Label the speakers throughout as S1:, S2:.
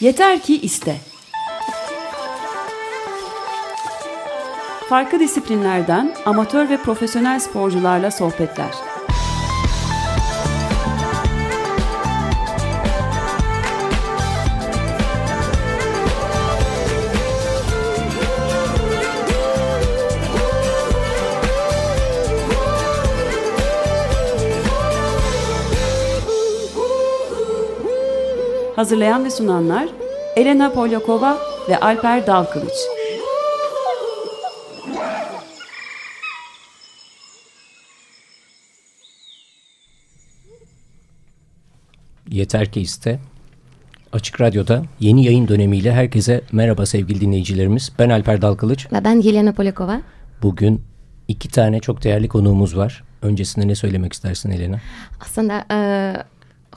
S1: Yeter ki iste. Farklı disiplinlerden amatör ve profesyonel sporcularla sohbetler. Hazırlayan ve sunanlar Elena Polyakova ve Alper Dalkılıç.
S2: Yeter ki iste. Açık Radyo'da yeni yayın dönemiyle herkese merhaba sevgili dinleyicilerimiz. Ben Alper Dalkılıç.
S3: Ve ben Yelena Polyakova.
S2: Bugün iki tane çok değerli konuğumuz var. Öncesinde ne söylemek istersin Elena?
S3: Aslında e,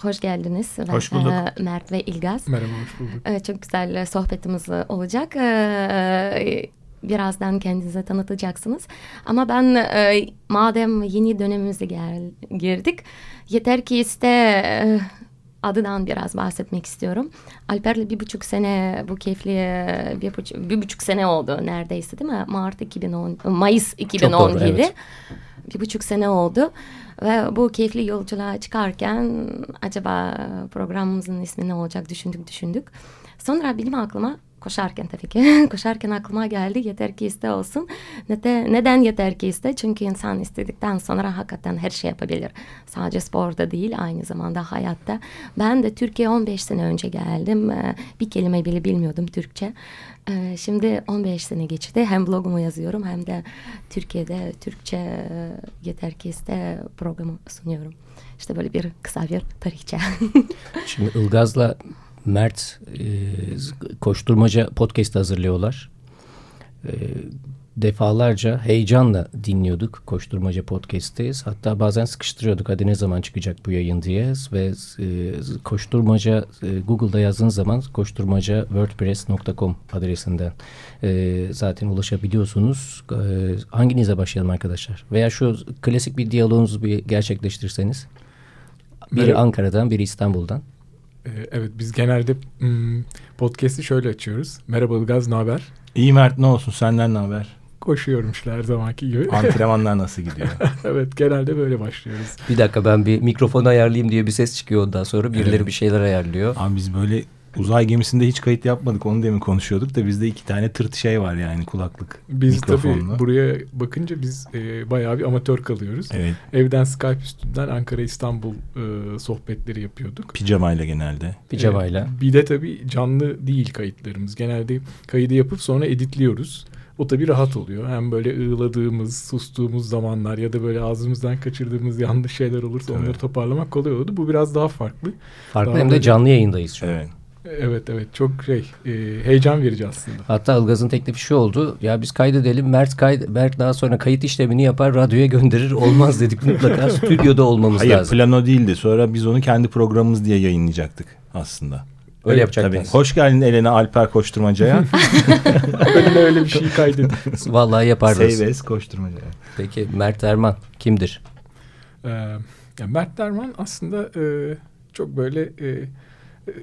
S3: hoş geldiniz.
S4: Hoş bulduk.
S3: E, Mert ve İlgaz.
S4: Merhaba, hoş bulduk.
S3: E, çok güzel sohbetimiz olacak. E, birazdan kendinize tanıtacaksınız. Ama ben e, madem yeni dönemimize gel, girdik, yeter ki iste e, adından biraz bahsetmek istiyorum. Alper'le bir buçuk sene bu keyifli bir buçuk, bir buçuk sene oldu neredeyse değil mi? Mart 2010, Mayıs 2017. Doğru, evet. Bir buçuk sene oldu. Ve bu keyifli yolculuğa çıkarken acaba programımızın ismi ne olacak düşündük düşündük. Sonra benim aklıma koşarken tabii ki koşarken aklıma geldi yeter ki iste olsun. Neden, neden yeter ki iste? Çünkü insan istedikten sonra hakikaten her şey yapabilir. Sadece sporda değil aynı zamanda hayatta. Ben de Türkiye 15 sene önce geldim. Ee, bir kelime bile bilmiyordum Türkçe. Ee, şimdi 15 sene geçti. Hem blogumu yazıyorum hem de Türkiye'de Türkçe e, yeter ki iste programı sunuyorum. İşte böyle bir kısa bir tarihçe.
S2: Şimdi Ilgaz'la Mert e, koşturmaca podcast hazırlıyorlar. E, defalarca heyecanla dinliyorduk koşturmaca podcast'i. Hatta bazen sıkıştırıyorduk hadi ne zaman çıkacak bu yayın diye. Ve e, koşturmaca e, Google'da yazdığınız zaman koşturmaca wordpress.com adresinden e, zaten ulaşabiliyorsunuz. E, hanginize başlayalım arkadaşlar? Veya şu klasik bir diyaloğunuzu bir gerçekleştirseniz. Biri Merhaba. Ankara'dan, biri İstanbul'dan.
S4: Ee, evet biz genelde hmm, podcast'i şöyle açıyoruz. Merhaba Ilgaz ne haber?
S5: İyi Mert ne olsun senden ne haber?
S4: Koşuyorum işte her zamanki gibi.
S5: Antrenmanlar nasıl gidiyor?
S4: evet genelde böyle başlıyoruz.
S2: Bir dakika ben bir mikrofonu ayarlayayım diye bir ses çıkıyor ondan sonra birileri evet. bir şeyler ayarlıyor.
S5: Abi biz böyle uzay gemisinde hiç kayıt yapmadık. Onu demin konuşuyorduk da bizde iki tane tırt şey var yani kulaklık
S4: Biz mikrofonla. tabii buraya bakınca biz e, bayağı bir amatör kalıyoruz. Evet. Evden Skype üstünden Ankara İstanbul e, sohbetleri yapıyorduk.
S5: Pijamayla genelde.
S2: Pijamayla.
S4: E, bir de tabii canlı değil kayıtlarımız. Genelde kaydı yapıp sonra editliyoruz. O tabii rahat oluyor. Hem böyle ığladığımız, sustuğumuz zamanlar ya da böyle ağzımızdan kaçırdığımız yanlış şeyler olursa evet. onları toparlamak kolay oldu. Bu biraz daha farklı.
S2: Farklı daha hem de canlı yayındayız şu an.
S4: Evet. Evet evet çok şey e, heyecan verici aslında.
S2: Hatta Ilgaz'ın teklifi şu oldu. Ya biz kaydedelim Mert kaydı Mert daha sonra kayıt işlemini yapar radyoya gönderir. Olmaz dedik mutlaka stüdyoda olmamız
S5: Hayır,
S2: lazım.
S5: Hayır plano değildi. Sonra biz onu kendi programımız diye yayınlayacaktık aslında.
S2: Öyle evet, yapacaklar.
S5: Tabii. Hoş geldin Elena Alper Koşturmaca'ya.
S4: Önüne öyle bir şey kaydedin.
S2: Vallahi yaparız.
S5: Seyves Koşturmaca.
S2: Peki Mert Erman kimdir?
S4: Ee, ya Mert Erman aslında e, çok böyle e, e,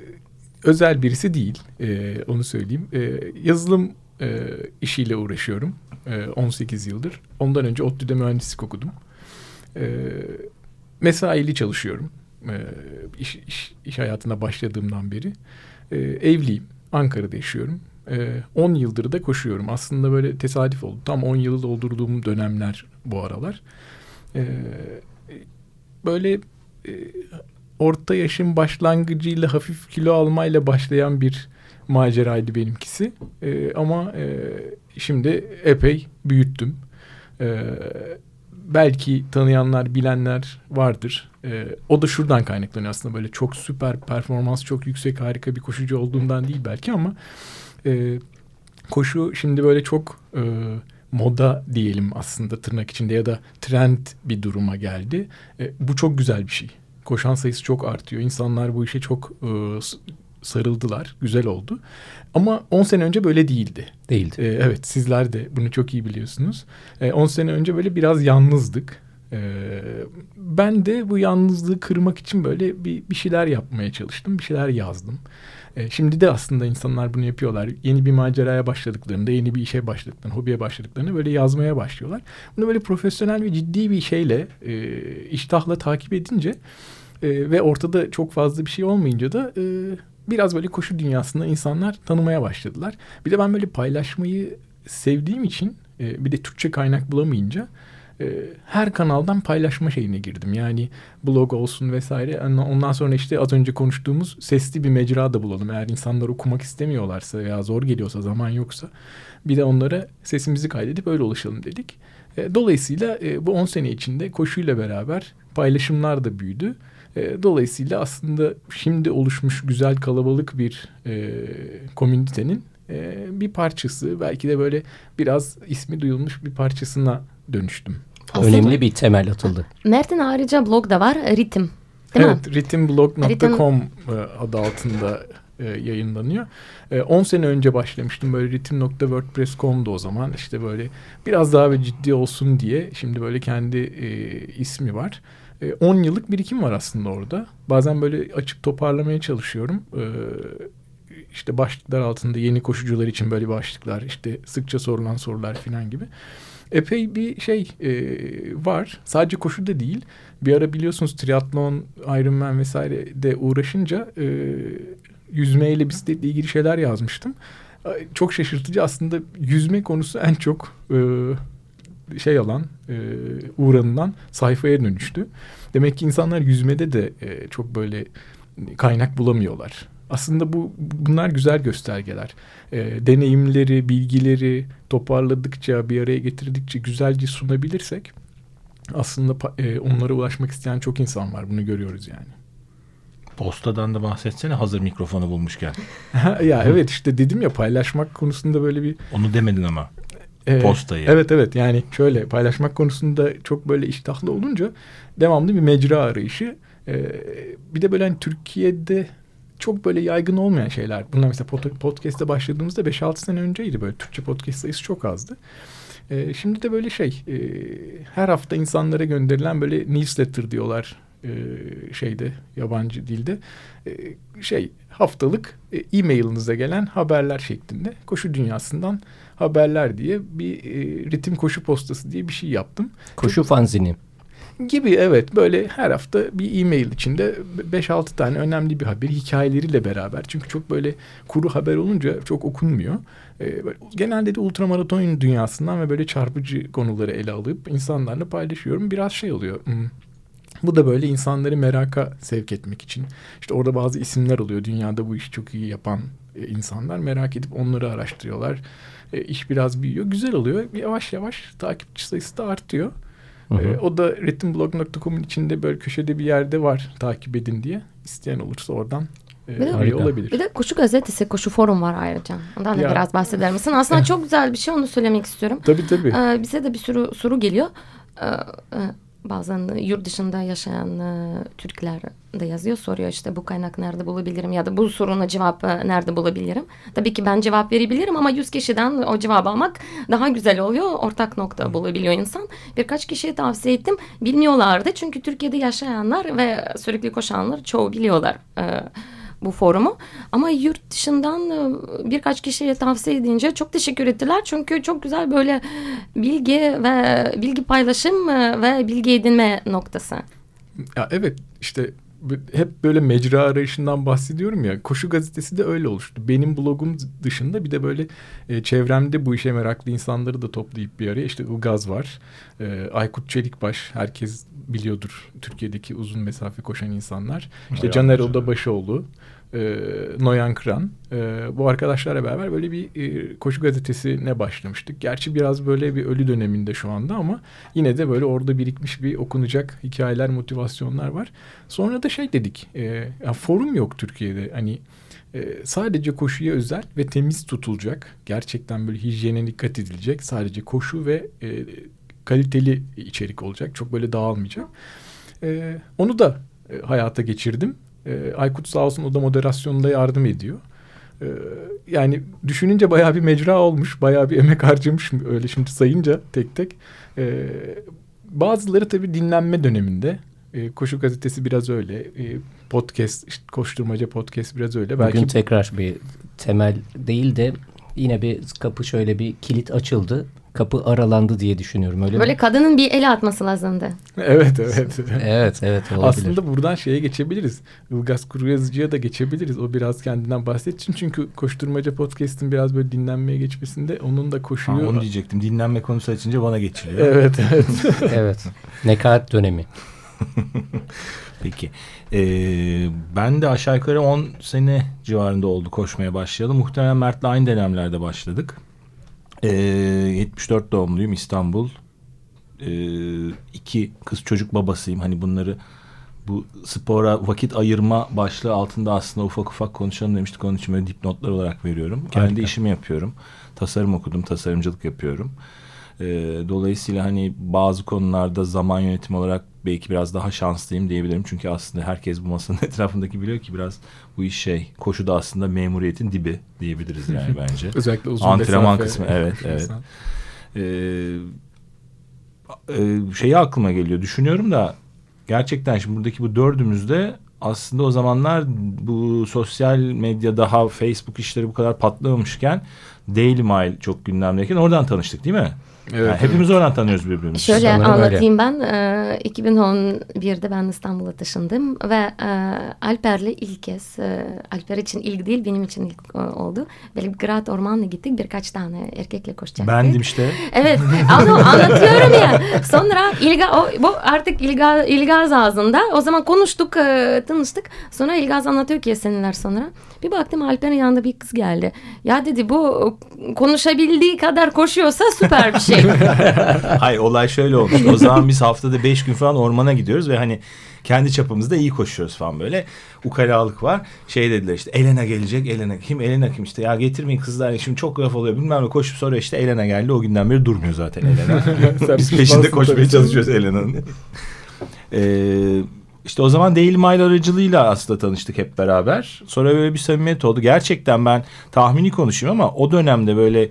S4: özel birisi değil. E, onu söyleyeyim. E, yazılım e, işiyle uğraşıyorum. E, 18 yıldır. Ondan önce ODTÜ'de mühendislik okudum. E, mesaili çalışıyorum. E, iş, iş, iş hayatına başladığımdan beri. E, evliyim. Ankara'da yaşıyorum. 10 e, yıldır da koşuyorum. Aslında böyle tesadüf oldu. Tam 10 yılı doldurduğum dönemler bu aralar. E, böyle e, orta yaşın başlangıcıyla hafif kilo almayla başlayan bir maceraydı benimkisi. E, ama e, şimdi epey büyüttüm. E, belki tanıyanlar, bilenler vardır. E, o da şuradan kaynaklanıyor aslında böyle çok süper performans, çok yüksek, harika bir koşucu olduğumdan değil belki ama e, koşu şimdi böyle çok e, moda diyelim aslında tırnak içinde ya da trend bir duruma geldi. E, bu çok güzel bir şey koşan sayısı çok artıyor. İnsanlar bu işe çok e, sarıldılar. Güzel oldu. Ama 10 sene önce böyle değildi.
S2: Değildi.
S4: E, evet sizler de bunu çok iyi biliyorsunuz. 10 e, sene önce böyle biraz yalnızdık. Ee, ben de bu yalnızlığı kırmak için böyle bir, bir şeyler yapmaya çalıştım. Bir şeyler yazdım. Ee, şimdi de aslında insanlar bunu yapıyorlar. Yeni bir maceraya başladıklarında, yeni bir işe başladıklarında, hobiye başladıklarında böyle yazmaya başlıyorlar. Bunu böyle profesyonel ve ciddi bir şeyle, e, iştahla takip edince e, ve ortada çok fazla bir şey olmayınca da e, biraz böyle koşu dünyasında insanlar tanımaya başladılar. Bir de ben böyle paylaşmayı sevdiğim için e, bir de Türkçe kaynak bulamayınca e, her kanaldan paylaşma şeyine girdim. Yani blog olsun vesaire. Ondan sonra işte az önce konuştuğumuz sesli bir mecra da bulalım. Eğer insanlar okumak istemiyorlarsa veya zor geliyorsa, zaman yoksa bir de onlara sesimizi kaydedip öyle ulaşalım dedik. E, dolayısıyla e, bu 10 sene içinde koşuyla beraber paylaşımlar da büyüdü. Dolayısıyla aslında şimdi oluşmuş güzel kalabalık bir komünitenin bir parçası belki de böyle biraz ismi duyulmuş bir parçasına dönüştüm.
S2: Aslında Önemli bir temel atıldı.
S3: Mert'in ayrıca blog da var Ritim. Değil
S4: evet, mi? ritimblog.com e, adı altında e, yayınlanıyor. 10 e, sene önce başlamıştım böyle ritim.wordpress.com'du o zaman. İşte böyle biraz daha bir ciddi olsun diye şimdi böyle kendi ismi var. 10 e, yıllık birikim var aslında orada. Bazen böyle açıp toparlamaya çalışıyorum. İşte başlıklar altında yeni koşucular için böyle başlıklar, işte sıkça sorulan sorular falan gibi epey bir şey e, var. Sadece koşu da değil. Bir ara biliyorsunuz triatlon, Ironman vesaire de uğraşınca e, yüzmeyle bisikletle ilgili şeyler yazmıştım. Çok şaşırtıcı aslında yüzme konusu en çok e, şey alan, e, uğranılan sayfaya dönüştü. Demek ki insanlar yüzmede de e, çok böyle kaynak bulamıyorlar. Aslında bu bunlar güzel göstergeler. E, deneyimleri, bilgileri toparladıkça, bir araya getirdikçe güzelce sunabilirsek aslında e, onlara ulaşmak isteyen çok insan var. Bunu görüyoruz yani.
S5: Postadan da bahsetsene hazır mikrofonu bulmuşken.
S4: ya evet işte dedim ya paylaşmak konusunda böyle bir...
S5: Onu demedin ama. Ee, postayı.
S4: Evet evet yani şöyle paylaşmak konusunda çok böyle iştahlı olunca devamlı bir mecra arayışı. Ee, bir de böyle hani Türkiye'de çok böyle yaygın olmayan şeyler. Bunlar mesela podcast'te başladığımızda 5-6 sene önceydi böyle Türkçe podcast sayısı çok azdı. Ee, şimdi de böyle şey e, her hafta insanlara gönderilen böyle newsletter diyorlar e, şeyde yabancı dilde e, şey haftalık e, e-mailinize gelen haberler şeklinde koşu dünyasından haberler diye bir e, ritim koşu postası diye bir şey yaptım.
S2: Koşu çok, fanzini.
S4: Gibi evet böyle her hafta bir e-mail içinde 5-6 tane önemli bir haber hikayeleriyle beraber. Çünkü çok böyle kuru haber olunca çok okunmuyor. Ee, genelde de ultramaraton dünyasından ve böyle çarpıcı konuları ele alıp insanlarla paylaşıyorum. Biraz şey oluyor. Hmm. Bu da böyle insanları meraka sevk etmek için. İşte orada bazı isimler oluyor. Dünyada bu işi çok iyi yapan e, insanlar merak edip onları araştırıyorlar. E, iş biraz büyüyor. Güzel oluyor. Yavaş yavaş takipçi sayısı da artıyor. Hı hı. E, o da ritimblog.com'un içinde böyle köşede bir yerde var takip edin diye. İsteyen olursa oradan e, bir de, olabilir.
S3: Bir de Koşu Gazetesi, Koşu Forum var ayrıca. Ondan da ya. biraz bahseder misin? Aslında çok güzel bir şey onu söylemek istiyorum.
S4: Tabii tabii.
S3: Ee, bize de bir sürü soru geliyor. Ee, e, bazen yurt dışında yaşayan e, Türkler de yazıyor soruyor işte bu kaynak nerede bulabilirim ya da bu soruna cevap e, nerede bulabilirim. Tabii ki ben cevap verebilirim ama yüz kişiden o cevabı almak daha güzel oluyor. Ortak nokta bulabiliyor insan. Birkaç kişiye tavsiye ettim. Bilmiyorlardı çünkü Türkiye'de yaşayanlar ve sürekli koşanlar çoğu biliyorlar. E, bu forumu. Ama yurt dışından e, birkaç kişiye tavsiye edince çok teşekkür ettiler. Çünkü çok güzel böyle bilgi ve bilgi paylaşım e, ve bilgi edinme noktası.
S4: Ya evet işte hep böyle mecra arayışından bahsediyorum ya. Koşu gazetesi de öyle oluştu. Benim blogum dışında bir de böyle e, çevremde bu işe meraklı insanları da toplayıp bir araya. İşte Ilgaz var. E, Aykut Çelikbaş herkes biliyordur Türkiye'deki uzun mesafe koşan insanlar. İşte Bayağı Caner Odabaşoğlu e, Noyan Kıran. E, bu arkadaşlarla beraber böyle bir e, koşu gazetesine başlamıştık. Gerçi biraz böyle bir ölü döneminde şu anda ama yine de böyle orada birikmiş bir okunacak hikayeler, motivasyonlar var. Sonra da şey dedik, e, ya forum yok Türkiye'de. Hani e, sadece koşuya özel ve temiz tutulacak. Gerçekten böyle hijyene dikkat edilecek. Sadece koşu ve e, kaliteli içerik olacak. Çok böyle dağılmayacak. E, onu da e, hayata geçirdim. E, Aykut sağ olsun o da moderasyonunda yardım ediyor. E, yani düşününce bayağı bir mecra olmuş. Bayağı bir emek harcamış öyle şimdi sayınca tek tek. E, bazıları tabii dinlenme döneminde. E, Koşu gazetesi biraz öyle. E, podcast, işte koşturmaca podcast biraz öyle.
S2: Bugün
S4: Belki
S2: tekrar bir temel değil de yine bir kapı şöyle bir kilit açıldı. Kapı aralandı diye düşünüyorum öyle
S3: Böyle
S2: mi?
S3: kadının bir el atması lazımdı.
S4: evet evet.
S2: Evet evet olabilir.
S4: Aslında buradan şeye geçebiliriz. Ilgaz Kuryazıcı'ya da geçebiliriz. O biraz kendinden bahsetsin. Çünkü Koşturmaca Podcast'in biraz böyle dinlenmeye geçmesinde onun da
S5: Ha,
S4: koşuyu...
S5: onu diyecektim. Dinlenme konusu açınca bana geçiliyor.
S4: Evet evet.
S2: evet. Nekaat dönemi.
S5: Peki. Ee, ben de aşağı yukarı 10 sene civarında oldu koşmaya başlayalı. Muhtemelen Mert'le aynı dönemlerde başladık. Ee, 74 doğumluyum İstanbul. Ee, iki kız çocuk babasıyım. Hani bunları bu spora vakit ayırma başlığı altında aslında ufak ufak konuşalım demiştik. Onun için böyle dipnotlar olarak veriyorum. Kendi işimi yapıyorum. Tasarım okudum, tasarımcılık yapıyorum. Ee, dolayısıyla hani bazı konularda zaman yönetimi olarak belki biraz daha şanslıyım diyebilirim. Çünkü aslında herkes bu masanın etrafındaki biliyor ki biraz bu iş şey koşuda aslında memuriyetin dibi diyebiliriz yani bence.
S4: Özellikle uzun
S5: Antrenman
S4: mesafe
S5: kısmı evet evet. Ee, e, şeyi aklıma geliyor. Düşünüyorum da gerçekten şimdi buradaki bu dördümüzde aslında o zamanlar bu sosyal medya daha Facebook işleri bu kadar patlamamışken Daily Mail çok gündemdeyken oradan tanıştık değil mi?
S4: Evet,
S5: Yani hepimiz oradan tanıyoruz birbirimizi.
S3: Şöyle
S2: Sanırım
S3: anlatayım ben. Ee, 2011'de ben İstanbul'a taşındım ve e, Alper'le ilk kez, e, Alper için ilk değil benim için ilk e, oldu. Belgrad Ormanı'na gittik birkaç tane erkekle koşacaktık.
S5: Bendim işte.
S3: Evet ama anlatıyorum ya. Sonra İlga, o, bu artık İlga, İlgaz ağzında. O zaman konuştuk, e, tanıştık. Sonra İlgaz anlatıyor ki seneler sonra. Bir baktım Alper'in yanında bir kız geldi. Ya dedi bu konuşabildiği kadar koşuyorsa süper bir şey.
S5: Hayır olay şöyle olmuş. O zaman biz haftada beş gün falan ormana gidiyoruz ve hani kendi çapımızda iyi koşuyoruz falan böyle. Ukalalık var. Şey dediler işte Elena gelecek. Elena kim? Elena kim işte? Ya getirmeyin kızlar. Şimdi çok laf oluyor. Bilmem ne koşup sonra işte Elena geldi. O günden beri durmuyor zaten Elena. Biz peşinde koşmaya çalışıyoruz Elena'nın. Ee, işte o zaman Daily Mail aracılığıyla aslında tanıştık hep beraber. Sonra böyle bir samimiyet oldu. Gerçekten ben tahmini konuşayım ama o dönemde böyle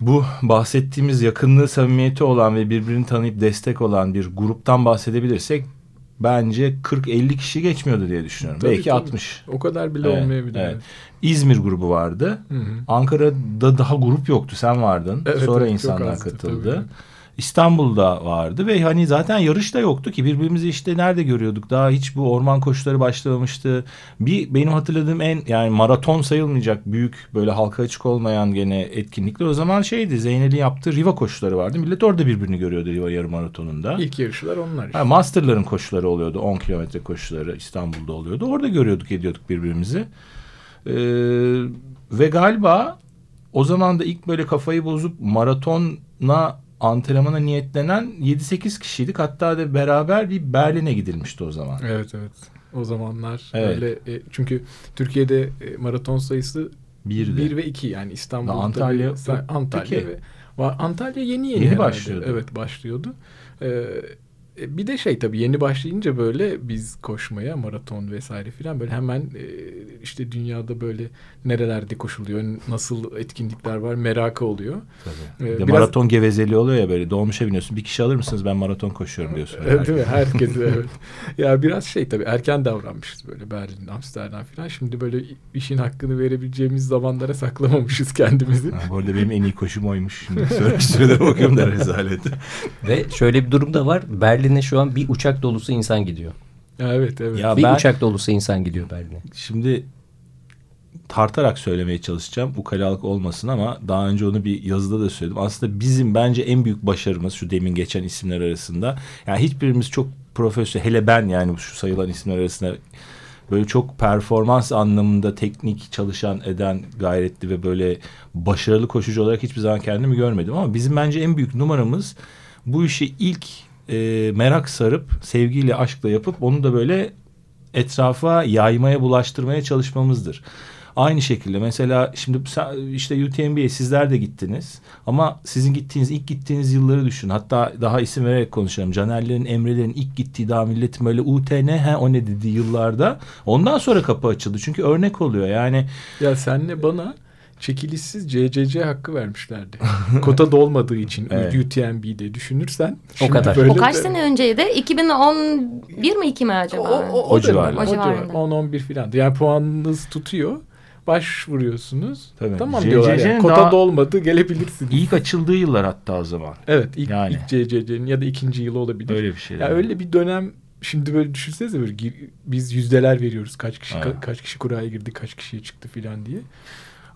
S5: bu bahsettiğimiz yakınlığı samimiyeti olan ve birbirini tanıyıp destek olan bir gruptan bahsedebilirsek bence 40-50 kişi geçmiyordu diye düşünüyorum.
S4: Tabii,
S5: Belki
S4: tabii.
S5: 60.
S4: O kadar bile
S5: Evet,
S4: olmayabilir.
S5: evet. İzmir grubu vardı.
S4: Hı hı.
S5: Ankara'da daha grup yoktu. Sen vardın.
S4: Evet,
S5: Sonra
S4: evet,
S5: insanlar
S4: azdı
S5: katıldı.
S4: tabii.
S5: İstanbul'da vardı ve hani zaten yarış da yoktu ki birbirimizi işte nerede görüyorduk daha hiç bu orman koşuları başlamamıştı. Bir benim hatırladığım en yani maraton sayılmayacak büyük böyle halka açık olmayan gene etkinlikler o zaman şeydi Zeynel'in yaptığı Riva koşuları vardı. Millet orada birbirini görüyordu Riva yarım maratonunda.
S4: İlk yarışlar onlar. işte.
S5: Ha, Master'ların koşuları oluyordu. 10 kilometre koşuları İstanbul'da oluyordu. Orada görüyorduk ediyorduk birbirimizi. Ee, ve galiba o zaman da ilk böyle kafayı bozup maratona antrenmana niyetlenen 7-8 kişiydik. Hatta da beraber bir Berlin'e gidilmişti o zaman.
S4: Evet evet. O zamanlar
S5: Evet.
S4: öyle e, çünkü Türkiye'de e, maraton sayısı
S5: Birdi.
S4: 1 ve 2 yani İstanbul'da
S5: Antalya-
S4: ve- sa- Antalya
S5: Peki.
S4: ve Antalya yeni yeni,
S5: Yeni
S4: herhalde.
S5: başlıyordu.
S4: Evet başlıyordu. Ee, bir de şey tabii yeni başlayınca böyle biz koşmaya maraton vesaire filan böyle hemen e, işte dünyada böyle nerelerde koşuluyor nasıl etkinlikler var merakı oluyor.
S5: Tabii.
S4: Ee, biraz-
S5: Maraton gevezeliği oluyor ya böyle dolmuşa biniyorsun. Bir kişi alır mısınız ben maraton koşuyorum diyorsun.
S4: Evet, değil mi? Herkes evet. Ya biraz şey tabii erken davranmışız böyle Berlin, Amsterdam falan. Şimdi böyle işin hakkını verebileceğimiz zamanlara saklamamışız kendimizi.
S5: Ha, bu arada benim en iyi koşum oymuş. Şimdi sürelere bakıyorum da rezalet.
S2: Ve şöyle bir durum da var. Berlin'e şu an bir uçak dolusu insan gidiyor.
S4: Evet evet.
S5: Ya
S2: bir
S5: ben-
S2: uçak dolusu insan gidiyor Berlin'e.
S5: Şimdi tartarak söylemeye çalışacağım. Ukalalık olmasın ama daha önce onu bir yazıda da söyledim. Aslında bizim bence en büyük başarımız şu demin geçen isimler arasında. Yani hiçbirimiz çok profesyonel hele ben yani şu sayılan isimler arasında böyle çok performans anlamında teknik çalışan eden gayretli ve böyle başarılı koşucu olarak hiçbir zaman kendimi görmedim ama bizim bence en büyük numaramız bu işi ilk e, merak sarıp sevgiyle aşkla yapıp onu da böyle etrafa yaymaya bulaştırmaya çalışmamızdır. Aynı şekilde mesela şimdi işte UTMB'ye sizler de gittiniz ama sizin gittiğiniz ilk gittiğiniz yılları düşün. Hatta daha isim vererek konuşalım. Canerlerin, Emre'lerin ilk gittiği daha milletin böyle UTN he o ne dediği yıllarda. Ondan sonra kapı açıldı. Çünkü örnek oluyor yani
S4: Ya senle bana çekilişsiz CCC hakkı vermişlerdi. Kota dolmadığı için
S5: Evet.
S4: UTMB'de düşünürsen.
S2: O kadar.
S4: böyle
S3: O kaç
S4: de-
S3: sene önceydi? 2011 mi 2 mi acaba?
S4: O, o,
S5: O
S4: o,
S5: civarlar.
S4: civarlar.
S3: O civarında.
S4: 10-11 filan. Yani puanınız tutuyor. Başvuruyorsunuz.
S5: Tabii.
S4: Tamam
S5: CCC'nin
S4: diyorlar yani. Kota
S5: daha-
S4: dolmadı gelebilirsiniz.
S5: İlk açıldığı yıllar hatta o zaman.
S4: Evet ilk,
S5: Yani.
S4: ilk CCC'nin ya da ikinci yılı olabilir.
S5: Öyle bir şey.
S4: Ya öyle bir dönem şimdi böyle düşünsenize böyle biz yüzdeler veriyoruz. Kaç kişi ka- kaç kişi kuraya girdi, kaç kişiye çıktı filan diye.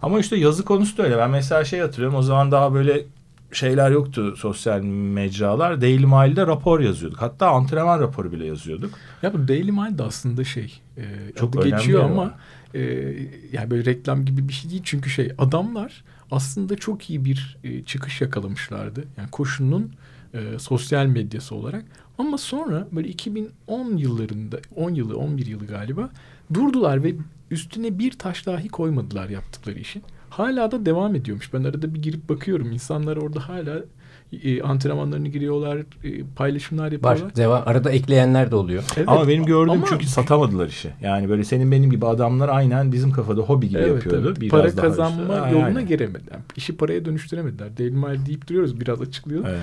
S5: Ama işte yazı konusu da öyle. Ben mesela şey hatırlıyorum. O zaman daha böyle şeyler yoktu sosyal mecralar. Daily Mail'de rapor yazıyorduk. Hatta antrenman raporu bile yazıyorduk.
S4: Ya bu Daily Mail de aslında şey e,
S5: Çok
S4: adı geçiyor
S5: ama.
S4: ama e, yani böyle reklam gibi bir şey değil. Çünkü şey adamlar aslında çok iyi bir e, çıkış yakalamışlardı. Yani koşunun e, sosyal medyası olarak. Ama sonra böyle 2010 yıllarında 10 yılı 11 yılı galiba durdular ve üstüne bir taş dahi koymadılar yaptıkları işin. Hala da devam ediyormuş. Ben arada bir girip bakıyorum. İnsanlar orada hala e, antrenmanlarını giriyorlar, e, paylaşımlar yapıyorlar.
S2: Var. Devam. Arada ekleyenler de oluyor.
S4: Evet.
S5: Ama benim gördüğüm
S4: Ama-
S5: çünkü satamadılar işi. Yani böyle senin benim gibi adamlar aynen bizim kafada hobi gibi
S4: Evet,
S5: yapıyordu.
S4: evet.
S5: Biraz
S4: Para
S5: daha
S4: kazanma.
S5: Ha,
S4: yoluna
S5: yani.
S4: giremediler. İşi paraya dönüştüremediler. Daily Mail deyip duruyoruz biraz açıklayalım.
S5: Evet.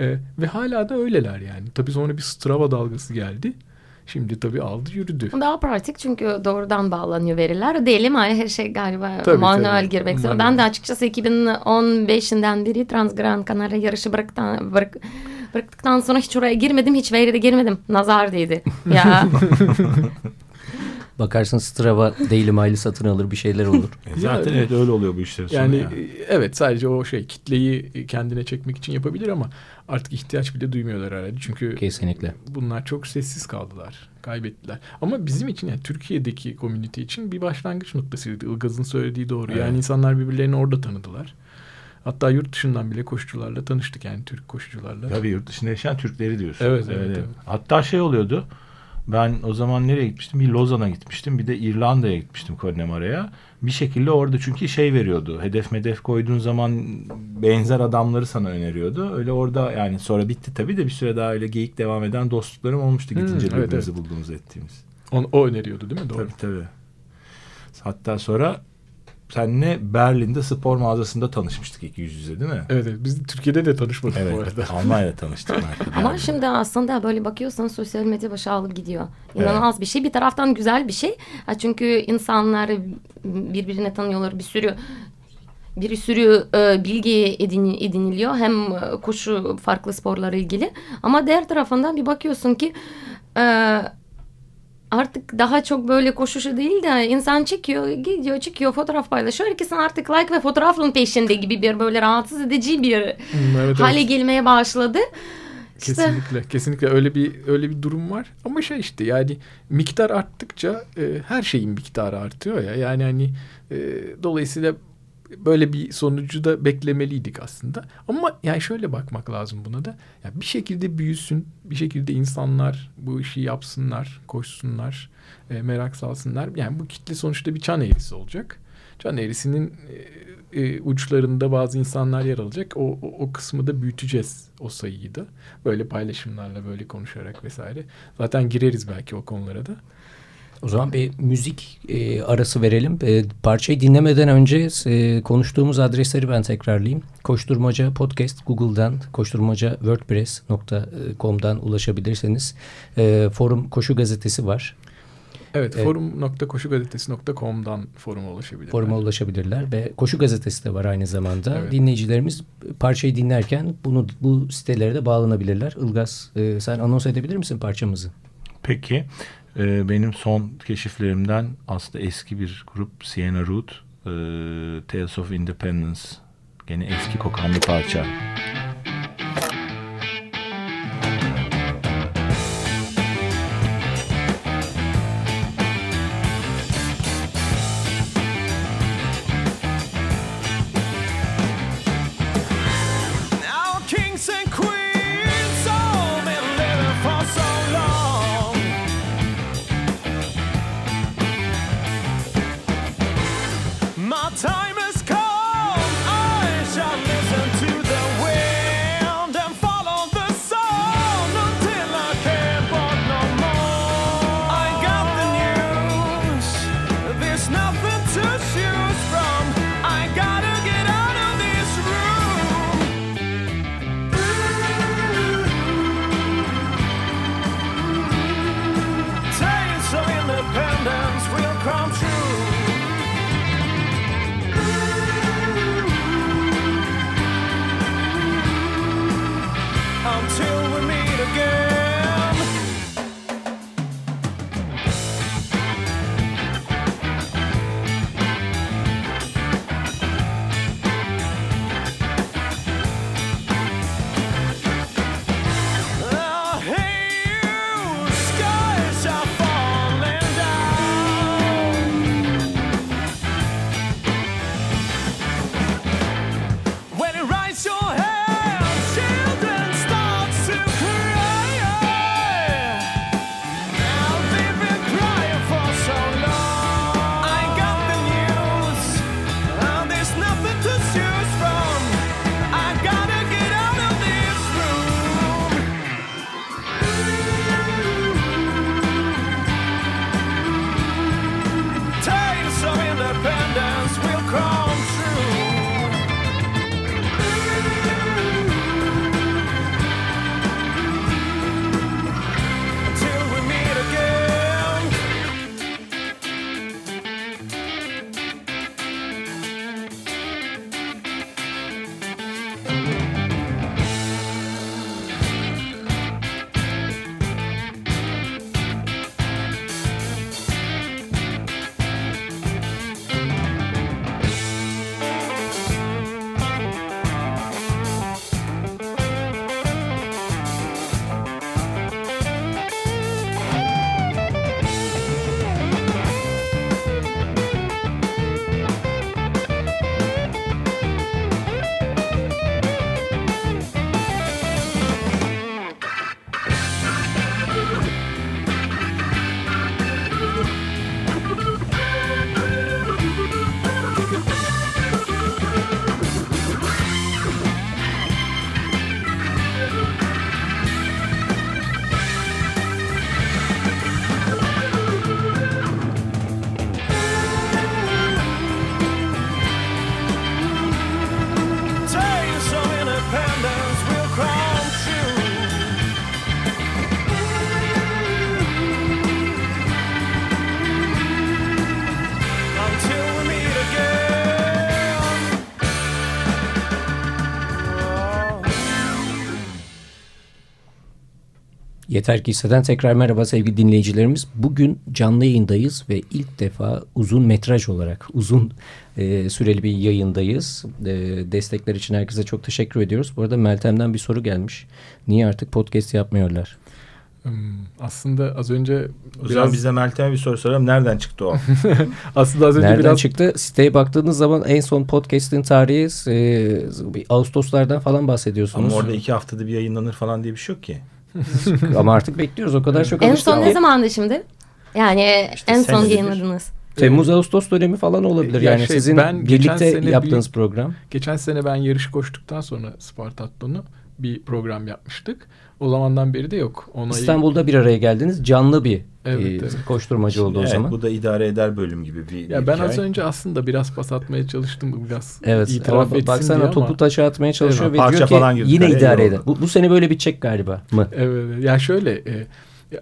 S4: Ee, ve hala da öyleler yani. Tabii sonra bir Strava dalgası geldi. Şimdi tabii aldı yürüdü.
S3: Daha pratik çünkü doğrudan bağlanıyor veriler. Değil mi? Her şey galiba
S4: Tabii,
S3: manuel
S4: tabii.
S3: girmek zorunda. Ben de açıkçası 2015'inden beri Transgran Canaria yarışı bıraktıktan, bırak, bıraktıktan sonra hiç oraya girmedim. Hiç veri de girmedim. Nazar değdi. Ya
S2: Bakarsın Strava Daily Mail'i satın alır bir şeyler olur.
S5: E Zaten evet öyle oluyor bu sonu
S4: Yani
S5: ya.
S4: e, evet sadece o şey kitleyi kendine çekmek için yapabilir ama artık ihtiyaç bile duymuyorlar herhalde. Çünkü
S2: Kesinlikle.
S4: bunlar çok sessiz kaldılar. Kaybettiler. Ama bizim için yani Türkiye'deki komünite için bir başlangıç noktasıydı. Ilgaz'ın söylediği doğru.
S5: Evet.
S4: Yani insanlar birbirlerini orada tanıdılar. Hatta yurt dışından bile koşucularla tanıştık yani Türk koşucularla.
S5: Tabii yurt dışında yaşayan Türkleri diyorsun.
S4: Evet, evet, evet.
S5: Hatta şey oluyordu. Ben o zaman nereye gitmiştim? Bir Lozan'a gitmiştim. Bir de İrlanda'ya gitmiştim Connemara'ya. Bir şekilde orada çünkü şey veriyordu. Hedef medef koyduğun zaman benzer adamları sana öneriyordu. Öyle orada yani sonra bitti tabii de bir süre daha öyle geyik devam eden dostluklarım olmuştu.
S4: Hmm,
S5: Gidince
S4: evet,
S5: birbirimizi bulduğumuz ettiğimiz.
S4: On, o öneriyordu değil mi? Doğru.
S5: Tabii tabii. Hatta sonra seninle Berlin'de spor mağazasında tanışmıştık ilk yüz yüze değil mi?
S4: Evet, evet. Biz Türkiye'de de tanışmadık bu
S5: Evet.
S4: arada.
S5: Almanya'da tanıştık.
S3: ama
S5: Yani.
S3: şimdi aslında böyle bakıyorsan sosyal medya başa alıp gidiyor. İnanılmaz bir şey. Bir taraftan güzel bir şey. Ha, Çünkü insanlar birbirini tanıyorlar. Bir sürü bir sürü e, bilgi edin, ediniliyor. Hem e, koşu farklı sporlara ilgili. Ama diğer tarafından bir bakıyorsun ki e, artık daha çok böyle koşuşu değil de insan çekiyor, gidiyor, çıkıyor, fotoğraf paylaşıyor. Herkesin artık like ve fotoğrafın peşinde gibi bir böyle rahatsız edici bir
S4: Hmm, evet,
S3: hale
S4: evet.
S3: gelmeye başladı. İşte
S4: Kesinlikle, kesinlikle öyle bir öyle bir durum var. Ama şey işte yani miktar arttıkça e, her şeyin miktarı artıyor ya. Yani hani e, dolayısıyla böyle bir sonucu da beklemeliydik aslında. Ama yani şöyle bakmak lazım buna da. Ya bir şekilde büyüsün, bir şekilde insanlar bu işi yapsınlar, koşsunlar, e, merak salsınlar. Yani bu kitle sonuçta bir çan eğrisi olacak. Çan eğrisinin e, e, uçlarında bazı insanlar yer alacak. O, o, o kısmı da büyüteceğiz o sayıyı da. Böyle paylaşımlarla, böyle konuşarak vesaire. Zaten gireriz belki o konulara da.
S2: O zaman bir müzik e, arası verelim. E, parçayı dinlemeden önce e, konuştuğumuz adresleri ben tekrarlayayım. Koşturmaca Podcast Google'dan, koşturmaca wordpress.com'dan ulaşabilirseniz. E, forum Koşu Gazetesi var.
S4: Evet,
S2: Evet.
S4: forum.koşugazetesi.com'dan foruma ulaşabilirler.
S2: Foruma ulaşabilirler ve Koşu Gazetesi de var aynı zamanda.
S4: Evet.
S2: Dinleyicilerimiz parçayı dinlerken bunu bu sitelere de bağlanabilirler. Ilgaz e, sen anons edebilir misin parçamızı?
S5: Peki. E, benim son keşiflerimden aslında eski bir grup Sienna Root. e, Tales of Independence. Gene eski kokan bir parça.
S2: Yeter ki hisseden tekrar merhaba sevgili dinleyicilerimiz. Bugün canlı yayındayız ve ilk defa uzun metraj olarak uzun e, süreli bir yayındayız. E, destekler için herkese çok teşekkür ediyoruz. Bu arada Meltem'den bir soru gelmiş. Niye artık podcast yapmıyorlar?
S4: Hmm, aslında az önce
S5: O
S4: biraz
S5: zaman biz de Meltem'e bir soru soralım. Nereden çıktı o?
S4: aslında az önce
S2: Nereden
S4: biraz
S2: çıktı? Siteye baktığınız zaman en son podcast'in tarihi e, Ağustoslardan falan bahsediyorsunuz.
S5: Ama orada iki haftada bir yayınlanır falan diye bir şey yok ki.
S2: Ama artık bekliyoruz. O kadar çok
S3: En son ne zamandı şimdi? Yani
S5: İşte
S3: en son yayınladınız.
S2: Temmuz Ağustos dönemi falan olabilir.
S4: Ya
S2: yani
S4: şey,
S2: sizin
S4: ben geçen
S2: birlikte
S4: sene
S2: yaptığınız
S4: bir-
S2: program.
S4: geçen sene ben yarışı koştuktan sonra Spartathlon'u bir program yapmıştık. O zamandan beri de yok. Onayı,
S2: İstanbul'da bir araya geldiniz. Canlı bir
S4: Evet,
S2: e,
S4: evet.
S2: koşturmacı oldu o
S5: evet,
S2: zaman.
S5: Bu da idare eder bölüm gibi bir,
S4: Ya
S5: bir
S4: ben
S5: hikaye.
S4: az önce aslında biraz pas atmaya çalıştım biraz
S2: Evet.
S4: itiraf
S2: ama
S4: etsin
S2: baksana
S4: diye
S2: topu
S4: ama.
S2: taşa atmaya çalışıyor
S5: Evet,
S2: ve diyor ki
S5: falan
S2: yine idare eder. Bu, bu sene böyle bir çek galiba mı?
S4: Evet. Ya şöyle e,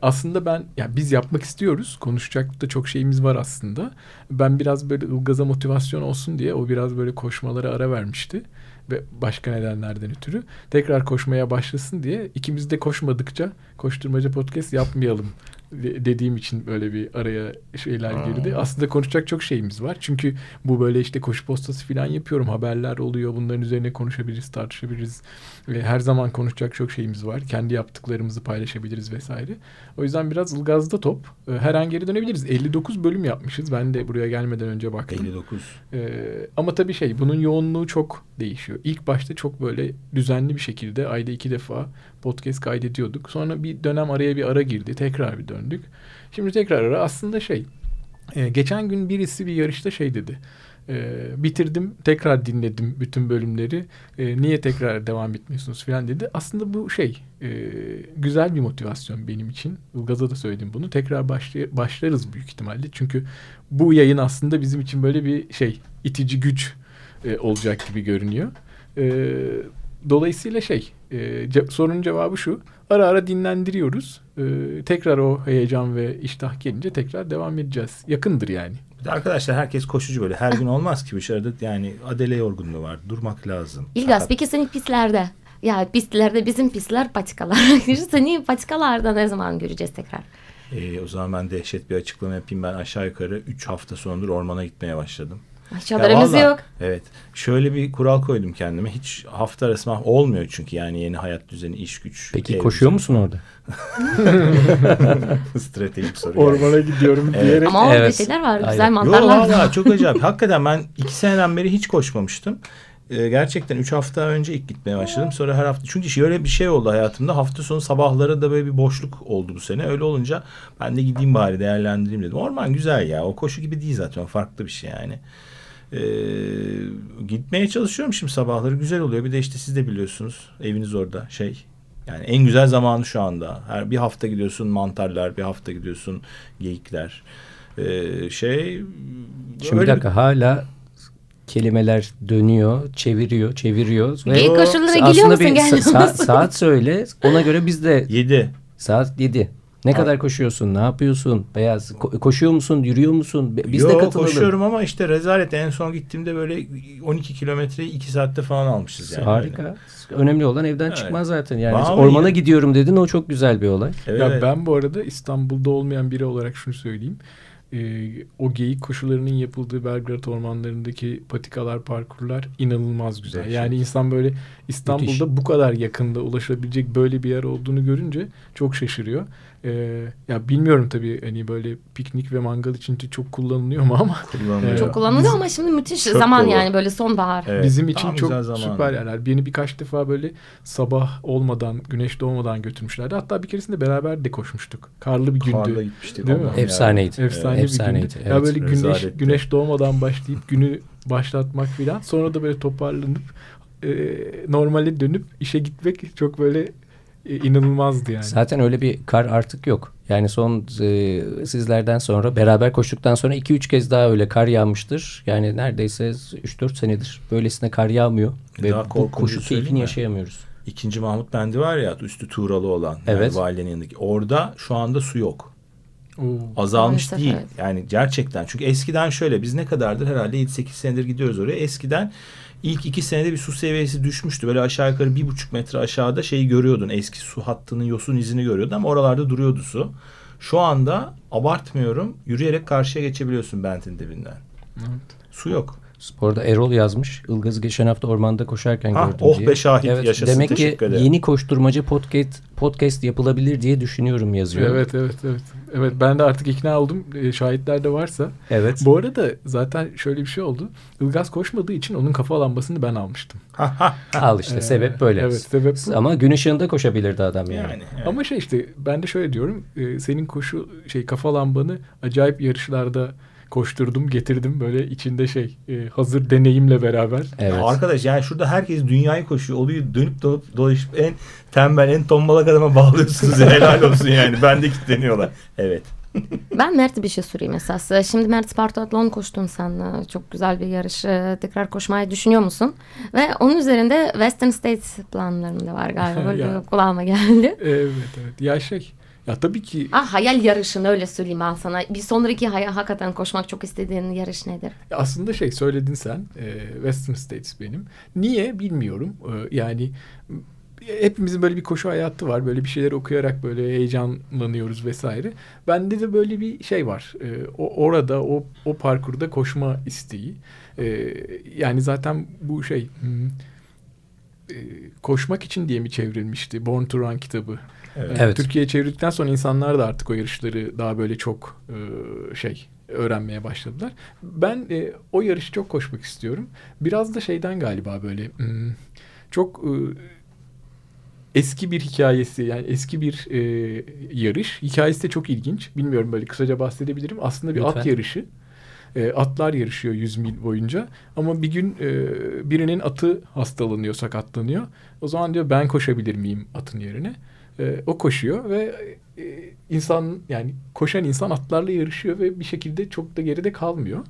S4: aslında ben ya biz yapmak istiyoruz. Konuşacak da çok şeyimiz var aslında. Ben biraz böyle Ilgaz'a motivasyon olsun diye o biraz böyle koşmalara ara vermişti ve başka nedenlerden ötürü tekrar koşmaya başlasın diye ikimiz de koşmadıkça koşturmaca podcast yapmayalım de- dediğim için böyle bir araya şeyler girdi. Aslında konuşacak çok şeyimiz var. Çünkü bu böyle işte koşu postası falan yapıyorum. Haberler oluyor. Bunların üzerine konuşabiliriz, tartışabiliriz. Ve her zaman konuşacak çok şeyimiz var. Kendi yaptıklarımızı paylaşabiliriz vesaire. O yüzden biraz ılgazda top. Ee, Her an geri dönebiliriz. 59 bölüm yapmışız. Ben de buraya gelmeden önce baktım.
S5: 59.
S4: Ee, ama tabii şey bunun yoğunluğu çok değişiyor. İlk başta çok böyle düzenli bir şekilde ayda iki defa podcast kaydediyorduk. Sonra bir dönem araya bir ara girdi. Tekrar bir döndük. Şimdi tekrar ara aslında şey e, geçen gün birisi bir yarışta şey dedi. E, bitirdim tekrar dinledim bütün bölümleri. E, niye tekrar devam etmiyorsunuz falan dedi. Aslında bu şey e, güzel bir motivasyon benim için. Ilgaz'a da söyledim bunu. Tekrar başlay- başlarız büyük ihtimalle. Çünkü bu yayın aslında bizim için böyle bir şey itici güç e, olacak gibi görünüyor. E, dolayısıyla şey e, ce- sorunun cevabı şu. Ara ara dinlendiriyoruz. E, tekrar o heyecan ve iştah gelince tekrar devam edeceğiz. Yakındır yani.
S5: Bir de arkadaşlar herkes koşucu böyle. Her gün olmaz ki dışarıda yani adele yorgunluğu var. Durmak lazım.
S3: İlgaz
S5: Sakat.
S3: peki senin pistlerde? Ya pistlerde bizim pistler patikalar. Seni patikalarda ne zaman göreceğiz tekrar?
S5: Ee, o zaman ben dehşet bir açıklama yapayım. Ben aşağı yukarı 3 hafta sondur ormana gitmeye başladım.
S3: Hiç haberimiz
S5: vallahi,
S3: yok.
S5: Evet. Şöyle bir kural koydum kendime. Hiç hafta arası mah- olmuyor çünkü yani yeni hayat düzeni, iş güç.
S2: Peki
S5: ev
S2: koşuyor
S5: düzeni.
S2: musun orada?
S5: Stratejik soru. yani.
S4: Ormana gidiyorum
S5: Evet.
S4: diyerek.
S3: Ama orada
S2: Evet.
S3: şeyler var.
S2: Aynen.
S3: Güzel mantarlar.
S5: valla çok acayip. Hakikaten ben iki seneden beri hiç koşmamıştım. Ee, gerçekten üç hafta önce ilk gitmeye başladım. Sonra her hafta. Çünkü şöyle bir şey oldu hayatımda. Hafta sonu sabahları da böyle bir boşluk oldu bu sene. Öyle olunca ben de gideyim bari değerlendireyim dedim. Orman güzel ya. O koşu gibi değil zaten. Farklı bir şey yani. Ee, gitmeye çalışıyorum şimdi sabahları. Güzel oluyor. Bir de işte siz de biliyorsunuz. Eviniz orada şey. Yani en güzel zamanı şu anda. Her bir hafta gidiyorsun mantarlar, bir hafta gidiyorsun geyikler. Ee, şey
S2: Şimdi bir dakika hala kelimeler dönüyor, çeviriyor, çeviriyor. ve
S3: Geyik koşullara geliyor musun?
S2: bir sa- saat söyle. Ona göre biz de
S5: Yedi.
S2: saat 7. Ne kadar koşuyorsun? Ne yapıyorsun? Beyaz ko- koşuyor musun? Yürüyor musun? Biz
S5: Yo,
S2: de katılalım.
S5: koşuyorum ama işte rezalet en son gittiğimde böyle 12 kilometreyi 2 saatte falan almışız yani.
S2: Harika. Önemli olan evden
S5: Evet.
S2: çıkman zaten. Yani
S5: Vallahi
S2: ormana
S5: ya.
S2: gidiyorum dedin o çok güzel bir olay.
S5: Evet,
S4: Ya
S5: evet.
S4: ben bu arada İstanbul'da olmayan biri olarak şunu söyleyeyim. Ee, o geyik koşularının yapıldığı Belgrad ormanlarındaki patikalar, parkurlar inanılmaz güzel.
S5: Dehşet.
S4: Yani insan böyle İstanbul'da
S2: Müthiş.
S4: bu kadar yakında ulaşabilecek böyle bir yer olduğunu görünce çok şaşırıyor. Ee, ya bilmiyorum tabii hani böyle piknik ve mangal için de çok kullanılıyor mu ama
S5: Kullanılıyor.
S4: Çok
S3: Çok kullanılıyor ama şimdi müthiş
S5: Çok
S3: zaman
S5: dolu.
S3: yani böyle sonbahar.
S5: Evet,
S4: bizim için çok süper yerler. Beni birkaç defa böyle sabah olmadan, güneş doğmadan götürmüşlerdi. Hatta bir keresinde beraber de koşmuştuk. Karlı bir gündü.
S5: Karla gitmiştik.
S4: Değil mi?
S2: Efsaneydi.
S4: Efsane
S2: Evet,
S4: bir
S2: efsaneydi,
S4: gündü.
S2: evet.
S4: ya böyle güneş
S5: Rezaletti.
S4: güneş doğmadan başlayıp günü başlatmak filan. Sonra da böyle toparlanıp e, normale dönüp işe gitmek çok böyle e, inanılmazdı yani.
S2: Zaten öyle bir kar artık yok. Yani son e, sizlerden sonra beraber koştuktan sonra 2-3 kez daha öyle kar yağmıştır. Yani neredeyse 3-4 senedir böylesine kar yağmıyor. Ve
S5: Daha
S2: bu koşu
S5: söyleyeyim
S2: keyfini
S5: mi?
S2: yaşayamıyoruz.
S5: İkinci Mahmut Bendi var ya üstü tuğralı olan.
S2: Evet.
S5: Yani yanındaki. Orada şu anda su yok.
S4: Oo.
S5: Azalmış
S3: Maalesef,
S5: değil.
S3: evet.
S5: Yani gerçekten. Çünkü eskiden şöyle biz ne kadardır herhalde 7-8 senedir gidiyoruz oraya. Eskiden ilk iki senede bir su seviyesi düşmüştü. Böyle aşağı yukarı bir buçuk metre aşağıda şeyi görüyordun. Eski su hattının yosun izini görüyordun ama oralarda duruyordu su. Şu anda abartmıyorum yürüyerek karşıya geçebiliyorsun Bent'in dibinden. Su yok.
S2: Sporda Erol yazmış. Ilgaz'ı geçen hafta ormanda koşarken
S5: Ah,
S2: gördüm
S5: oh
S2: diye.
S5: be şahit yaşasın,
S2: Demek ki yeni koşturmacı podcast, podcast yapılabilir diye düşünüyorum yazıyor.
S4: Evet evet evet. Evet ben de artık ikna oldum. Ee, şahitler de varsa.
S2: Evet.
S4: Bu arada zaten şöyle bir şey oldu. Ilgaz koşmadığı için onun kafa lambasını ben almıştım.
S2: Al işte
S4: Ee,
S2: sebep böyle.
S4: Evet sebep bu.
S2: Ama gün ışığında koşabilirdi adam yani.
S5: Yani. evet.
S4: Ama şey işte ben de şöyle diyorum. e, senin koşu şey kafa lambanı acayip yarışlarda koşturdum getirdim böyle içinde şey e, hazır deneyimle beraber.
S2: Evet.
S5: Arkadaş yani şurada herkes dünyayı koşuyor. Oluyor dönüp dolaşıp, dolaşıp en tembel en tombalak adama bağlıyorsunuz. Helal olsun yani. Ben de kilitleniyorlar. Evet.
S3: Ben Mert'e bir şey sorayım esas. Şimdi Mert Spartatlon koştun sen. Çok güzel bir yarış. Tekrar koşmayı düşünüyor musun? Ve onun üzerinde Western States planların da var galiba. Böyle
S4: Ya.
S3: kulağıma geldi.
S4: Evet evet. Ya şey ya tabii ki
S3: Ah hayal yarışını öyle söyleyeyim ben sana. Bir sonraki hay- hakikaten koşmak çok istediğin yarış nedir?
S4: Ya Aslında şey söyledin sen e, Western States benim. Niye bilmiyorum. E, yani m, hepimizin böyle bir koşu hayatı var. Böyle bir şeyler okuyarak böyle heyecanlanıyoruz vesaire. Bende de böyle bir şey var. E, o orada o o parkurda koşma isteği. E, yani zaten bu şey hmm, e, koşmak için diye mi çevrilmişti Born to Run kitabı?
S5: Evet.
S2: Evet.
S4: Türkiye'ye çevirdikten sonra insanlar da artık o yarışları daha böyle çok e, şey öğrenmeye başladılar. Ben e, o yarışı çok koşmak istiyorum. Biraz da şeyden galiba böyle hmm, çok e, eski bir hikayesi yani eski bir e, yarış. Hikayesi de çok ilginç. Bilmiyorum böyle kısaca bahsedebilirim. Aslında bir at
S2: Lütfen.
S4: yarışı. E, atlar yarışıyor 100 mil boyunca. Ama bir gün e, birinin atı hastalanıyor, sakatlanıyor. O zaman diyor ben koşabilir miyim atın yerine? E, o koşuyor ve e, insan yani koşan insan atlarla yarışıyor ve bir şekilde çok da geride kalmıyor.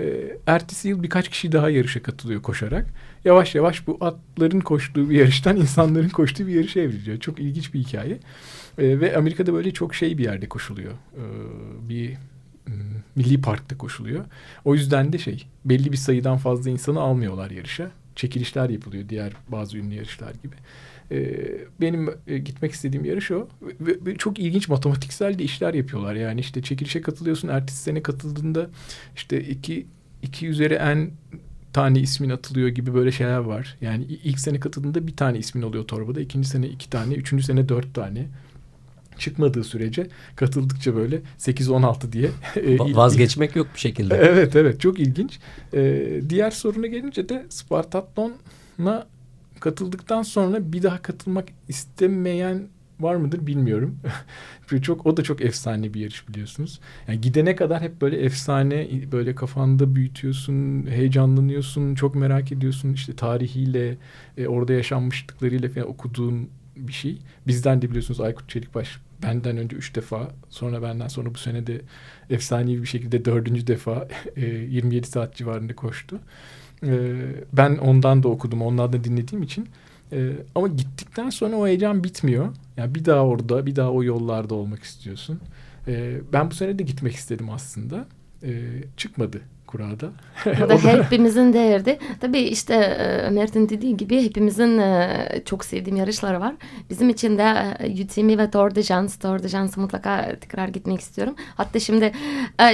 S4: E, ertesi yıl birkaç kişi daha yarışa katılıyor koşarak. Yavaş yavaş bu atların koştuğu bir yarıştan insanların koştuğu bir yarışa evriliyor. Çok ilginç bir hikaye. E, ve Amerika'da böyle çok şey bir yerde koşuluyor. E, bir hmm, milli parkta koşuluyor. O yüzden de şey belli bir sayıdan fazla insanı almıyorlar yarışa. Çekilişler yapılıyor diğer bazı ünlü yarışlar gibi. Ee, benim e, gitmek istediğim. Ve, ve çok ilginç matematiksel de işler yapıyorlar. Yani işte çekilişe katılıyorsun. Ertesi sene katıldığında işte iki, iki üzeri en tane ismin atılıyor gibi böyle şeyler var. Yani ilk sene katıldığında bir tane ismin oluyor torbada. ikinci sene iki tane. Üçüncü sene dört tane. Çıkmadığı sürece katıldıkça böyle 8-16 diye. e,
S2: Va- Vazgeçmek yok bir şekilde.
S4: Evet evet çok ilginç. Ee, diğer soruna gelince de Spartatlon'a katıldıktan sonra bir daha katılmak istemeyen var mıdır bilmiyorum. Çok o da çok efsane bir yarış biliyorsunuz. Yani gidene kadar hep böyle efsane böyle kafanda büyütüyorsun, heyecanlanıyorsun, çok merak ediyorsun işte tarihiyle, e, orada yaşanmışlıklarıyla falan okuduğun bir şey. Bizden de biliyorsunuz Aykut Çelikbaş benden önce üç defa sonra benden sonra bu sene de efsanevi bir şekilde dördüncü defa e, 27 saat civarında koştu. E, ben ondan da okudum, ondan da dinlediğim için. E, ama gittikten sonra o heyecan bitmiyor. Yani bir daha orada, bir daha o yollarda olmak istiyorsun. E, ben bu sene de gitmek istedim aslında. Çıkmadı kurada.
S3: O da hepimizin derdi. Tabii işte e, Mert'in dediği gibi hepimizin e, çok sevdiğim yarışları var. Bizim için de e, UTMB ve Tour de France. Tour de France'a mutlaka tekrar gitmek istiyorum. Hatta şimdi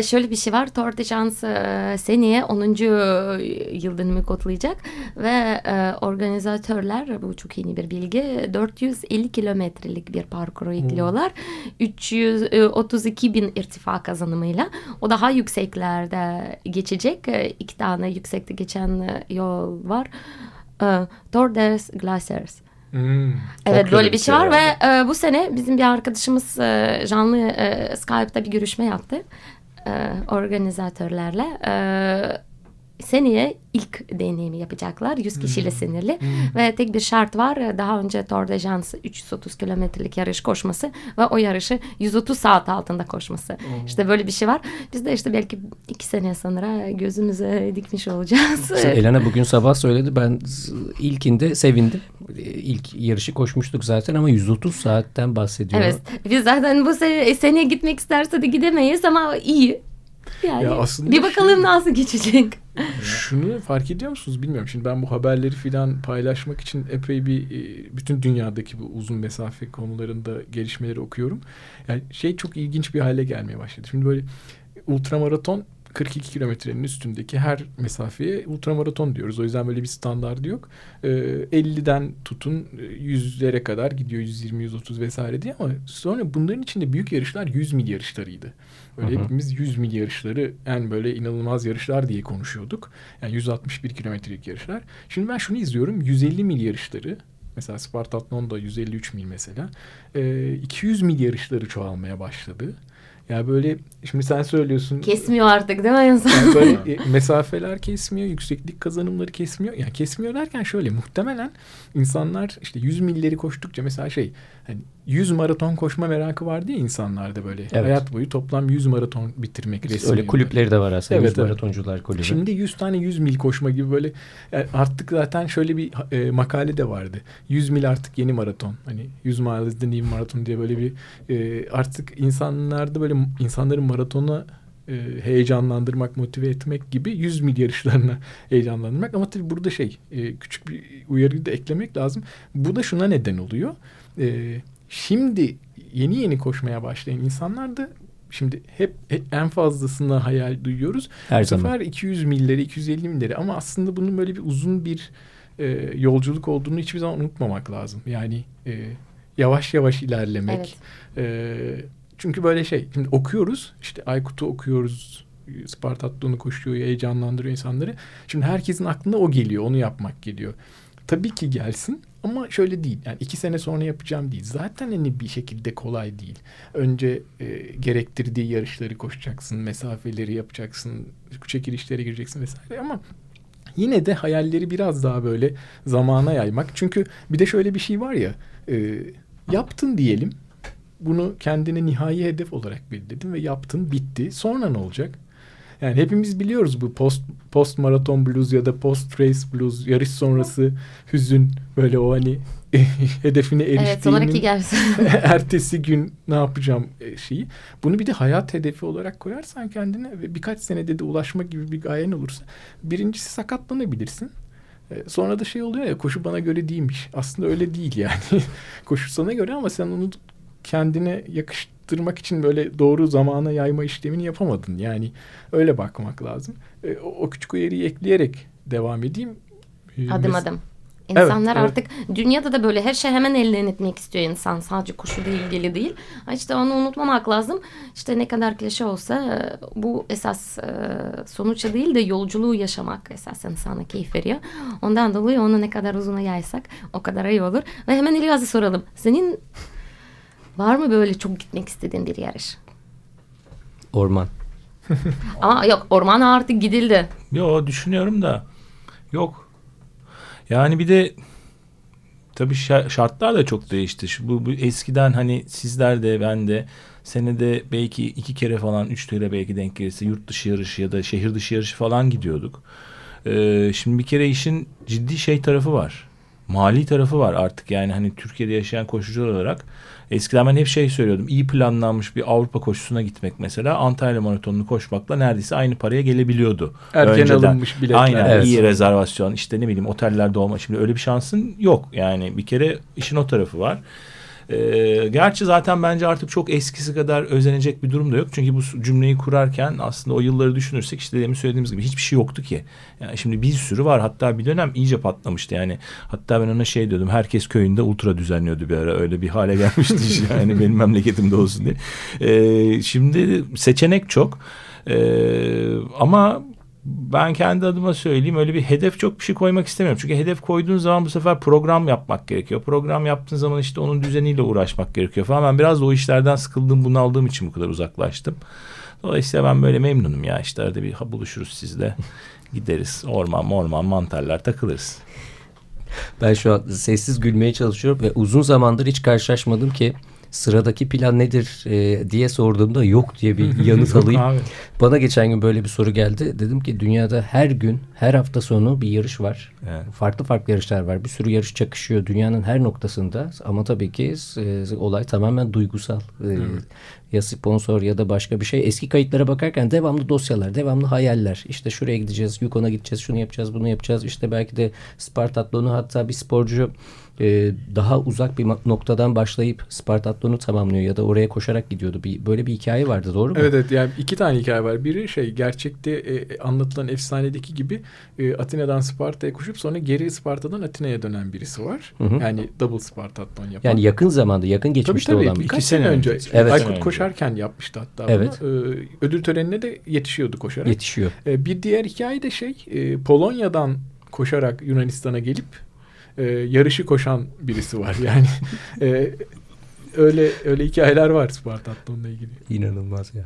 S3: şöyle bir şey var. Tour de e, seneye 10. yıl dönümü kutlayacak. Ve organizatörler, bu çok yeni bir bilgi, 450 kilometrelik bir parkuru ekliyorlar. 332 bin irtifa kazanımıyla. O daha yükseklerde geçecek. E, iki tane yüksekte geçen e, yol var. E, Tour des Glaciers.
S4: Hmm.
S3: Evet böyle bir şey var ve e, bu sene bizim bir arkadaşımız e, canlı e, Skype'da bir görüşme yaptı e, organizatörlerle. E, seneye ilk deneyimi yapacaklar 100 kişiyle sınırlı ve tek bir şart var daha önce Tour de France 330 kilometrelik yarış koşması ve o yarışı 130 saat altında koşması işte böyle bir şey var biz de işte belki iki sene sonra gözümüze dikmiş olacağız.
S2: Mesela Elena bugün sabah söyledi. Ben ilkinde sevindim. İlk yarışı koşmuştuk zaten ama 130 saatten bahsediyor.
S3: Evet biz zaten bu sene, seneye gitmek isterse de gidemeyiz ama iyi. Yani
S4: Ya aslında
S3: bir bakalım
S4: şey-
S3: nasıl geçecek.
S4: Şunu fark ediyor musunuz bilmiyorum. Şimdi ben bu haberleri filan paylaşmak için epey bir e, bütün dünyadaki bu uzun mesafe konularında gelişmeleri okuyorum. Yani şey çok ilginç bir hale gelmeye başladı. Şimdi böyle ultramaraton 42 kilometrenin üstündeki her mesafeye ultramaraton diyoruz. O yüzden böyle bir standardı yok. Ee, 50'den tutun e, yüzlere kadar gidiyor 120 130 vesaire diye ama sonra bunların içinde büyük yarışlar 100 mil yarışlarıydı. Böyle
S2: Hı hı.
S4: hepimiz 100 mil yarışları en böyle inanılmaz yarışlar diye konuşuyorduk. Yani 161 kilometrelik yarışlar. Şimdi ben şunu izliyorum 150 mil yarışları Mesela Spartathlon'da 153 mil mesela. Ee, 200 mil yarışları çoğalmaya başladı. Ya böyle şimdi sen söylüyorsun.
S3: Kesmiyor artık değil mi insan?
S4: Yani böyle e, mesafeler kesmiyor, yükseklik kazanımları kesmiyor. Yani kesmiyor derken şöyle muhtemelen insanlar işte 100 milleri koştukça mesela şey hani 100 maraton koşma merakı vardı ya insanlarda böyle.
S2: Evet.
S4: Hayat boyu toplam 100 maraton bitirmek resmi.
S2: Öyle kulüpleri de var aslında.
S4: Evet,
S2: Yüz
S4: evet.
S2: maratoncular kulübü.
S4: Şimdi 100 tane 100 mil koşma gibi böyle yani artık zaten şöyle bir e, makale de vardı. 100 mil artık yeni maraton. Hani 100 miles is the new marathon diye böyle bir e, artık insanlarda böyle insanların maratona e, heyecanlandırmak, motive etmek gibi 100 mil yarışlarına heyecanlandırmak. Ama tabii burada şey e, küçük bir uyarıyı da eklemek lazım. Bu da şuna neden oluyor. E, şimdi yeni yeni koşmaya başlayan insanlar da şimdi hep, en fazlasına hayal duyuyoruz.
S2: Her
S4: Bu
S2: zaman.
S4: sefer 200 milleri, 250 milleri ama aslında bunun böyle bir uzun bir e, yolculuk olduğunu hiçbir zaman unutmamak lazım. Yani e, yavaş yavaş ilerlemek.
S3: Evet.
S4: E, çünkü böyle şey, şimdi okuyoruz, işte Aykut'u okuyoruz, Spartatlı'nı koşuyor, heyecanlandırıyor insanları. Şimdi herkesin aklına o geliyor, onu yapmak geliyor. Tabii ki gelsin ama şöyle değil. Yani iki sene sonra yapacağım değil. Zaten hani bir şekilde kolay değil. Önce e, gerektirdiği yarışları koşacaksın, mesafeleri yapacaksın, çekilişlere gireceksin vesaire ama yine de hayalleri biraz daha böyle zamana yaymak. Çünkü bir de şöyle bir şey var ya, e, yaptın diyelim. Bunu kendine nihai hedef olarak belirledin ve yaptın, bitti. Sonra ne olacak? Yani hepimiz biliyoruz bu post post maraton blues ya da post race blues yarış sonrası hüzün böyle o hani hedefine
S3: Evet
S4: eriştiğinin
S3: gelsin.
S4: ertesi gün ne yapacağım e, şeyi. Bunu bir de hayat hedefi olarak koyarsan kendine ve birkaç senede de ulaşma gibi bir gayen olursa birincisi sakatlanabilirsin. E, Sonra da şey oluyor ya koşu bana göre değilmiş. Aslında öyle değil yani. koşu sana göre ama sen onu kendine yakıştırmak için böyle doğru zamana yayma işlemini yapamadın. Yani öyle bakmak lazım. E, O, o küçük uyarıyı ekleyerek devam edeyim. E,
S3: adım
S4: mes-
S3: adım. İnsanlar
S4: evet.
S3: artık dünyada da böyle her şey hemen elde etmek istiyor insan. Sadece koşuyla ilgili değil. İşte onu unutmamak lazım. İşte ne kadar klişe olsa e, bu esas e, sonuçta değil de yolculuğu yaşamak esas insana keyif veriyor. Ondan dolayı onu ne kadar uzuna yaysak o kadar iyi olur. Ve hemen İlyas'a soralım. Senin var mı böyle çok gitmek istediğin bir yarış?
S2: Orman.
S3: Ama yok ormana artık gidildi.
S5: Yo düşünüyorum da yok. Yani bir de tabii şa- şartlar da çok değişti. Şu, bu, bu eskiden hani sizler de ben de senede belki iki kere falan üç kere belki denk gelirse yurt dışı yarışı ya da şehir dışı yarışı falan gidiyorduk. Ee, şimdi bir kere işin ciddi şey tarafı var. Mali tarafı var artık yani hani Türkiye'de yaşayan koşucular olarak. Eskiden ben hep şey söylüyordum. iyi planlanmış bir Avrupa koşusuna gitmek mesela Antalya Maratonu'nu koşmakla neredeyse aynı paraya gelebiliyordu.
S4: Erken alınmış biletler.
S5: Aynen
S2: Evet.
S5: iyi rezervasyon işte ne bileyim otellerde olma. Şimdi öyle bir şansın yok. Yani bir kere işin o tarafı var. Ee, gerçi zaten bence artık çok eskisi kadar özenecek bir durum da yok. Çünkü bu cümleyi kurarken aslında o yılları düşünürsek işte demin söylediğimiz gibi hiçbir şey yoktu ki. Yani şimdi bir sürü var. Hatta bir dönem iyice patlamıştı yani. Hatta ben ona şey diyordum. Herkes köyünde ultra düzenliyordu bir ara. Öyle bir hale gelmişti iş yani benim memleketimde olsun diye. Ee, şimdi seçenek çok. Ee, ama ben kendi adıma söyleyeyim öyle bir hedef çok bir şey koymak istemiyorum. Çünkü hedef koyduğun zaman bu sefer program yapmak gerekiyor. Program yaptığın zaman işte onun düzeniyle uğraşmak gerekiyor falan. Ben biraz da o işlerden sıkıldım, bunaldığım için bu kadar uzaklaştım. Dolayısıyla ben böyle memnunum ya işte arada bir buluşuruz sizle. Gideriz orman orman mantarlar takılırız.
S2: Ben şu an sessiz gülmeye çalışıyorum ve uzun zamandır hiç karşılaşmadım ki sıradaki plan nedir e, diye sorduğumda yok diye bir yanıt alayım.
S4: Abi.
S2: Bana geçen gün böyle bir soru geldi. Dedim ki dünyada her gün, her hafta sonu bir yarış var.
S5: Evet.
S2: Farklı farklı yarışlar var. Bir sürü yarış çakışıyor dünyanın her noktasında. Ama tabii ki e, olay tamamen duygusal. E, Ya sponsor ya da başka bir şey. Eski kayıtlara bakarken devamlı dosyalar, devamlı hayaller. İşte şuraya gideceğiz, Yukon'a gideceğiz, şunu yapacağız, bunu yapacağız. İşte belki de Spartatlon'u hatta bir sporcu e, daha uzak bir noktadan başlayıp Spartatlon'u tamamlıyor ya da oraya koşarak gidiyordu. Bir, böyle bir hikaye vardı doğru mu?
S4: Evet evet yani iki tane hikaye var. Biri şey gerçekte e, anlatılan efsanedeki gibi e, Atina'dan Sparta'ya koşup sonra geri Sparta'dan Atina'ya dönen birisi var.
S2: Hı hı.
S4: Yani double Spartatlon yapan.
S2: Yani yakın zamanda, yakın
S4: Tabii
S2: geçmişte
S4: tabii
S2: olan bir
S4: birkaç sene
S5: sene
S4: önce.
S5: önce.
S2: Evet.
S4: Aykut
S5: Önce.
S4: koşarken yapmıştı hatta
S2: Evet.
S4: bunu. Ee, ödül törenine de yetişiyordu koşarak.
S2: yetişiyor.
S4: Ee, bir diğer hikaye de şey e, Polonya'dan koşarak Yunanistan'a gelip e, yarışı koşan birisi var. Yani e, öyle öyle hikayeler var Spartatlon'la ilgili.
S2: İnanılmaz ya.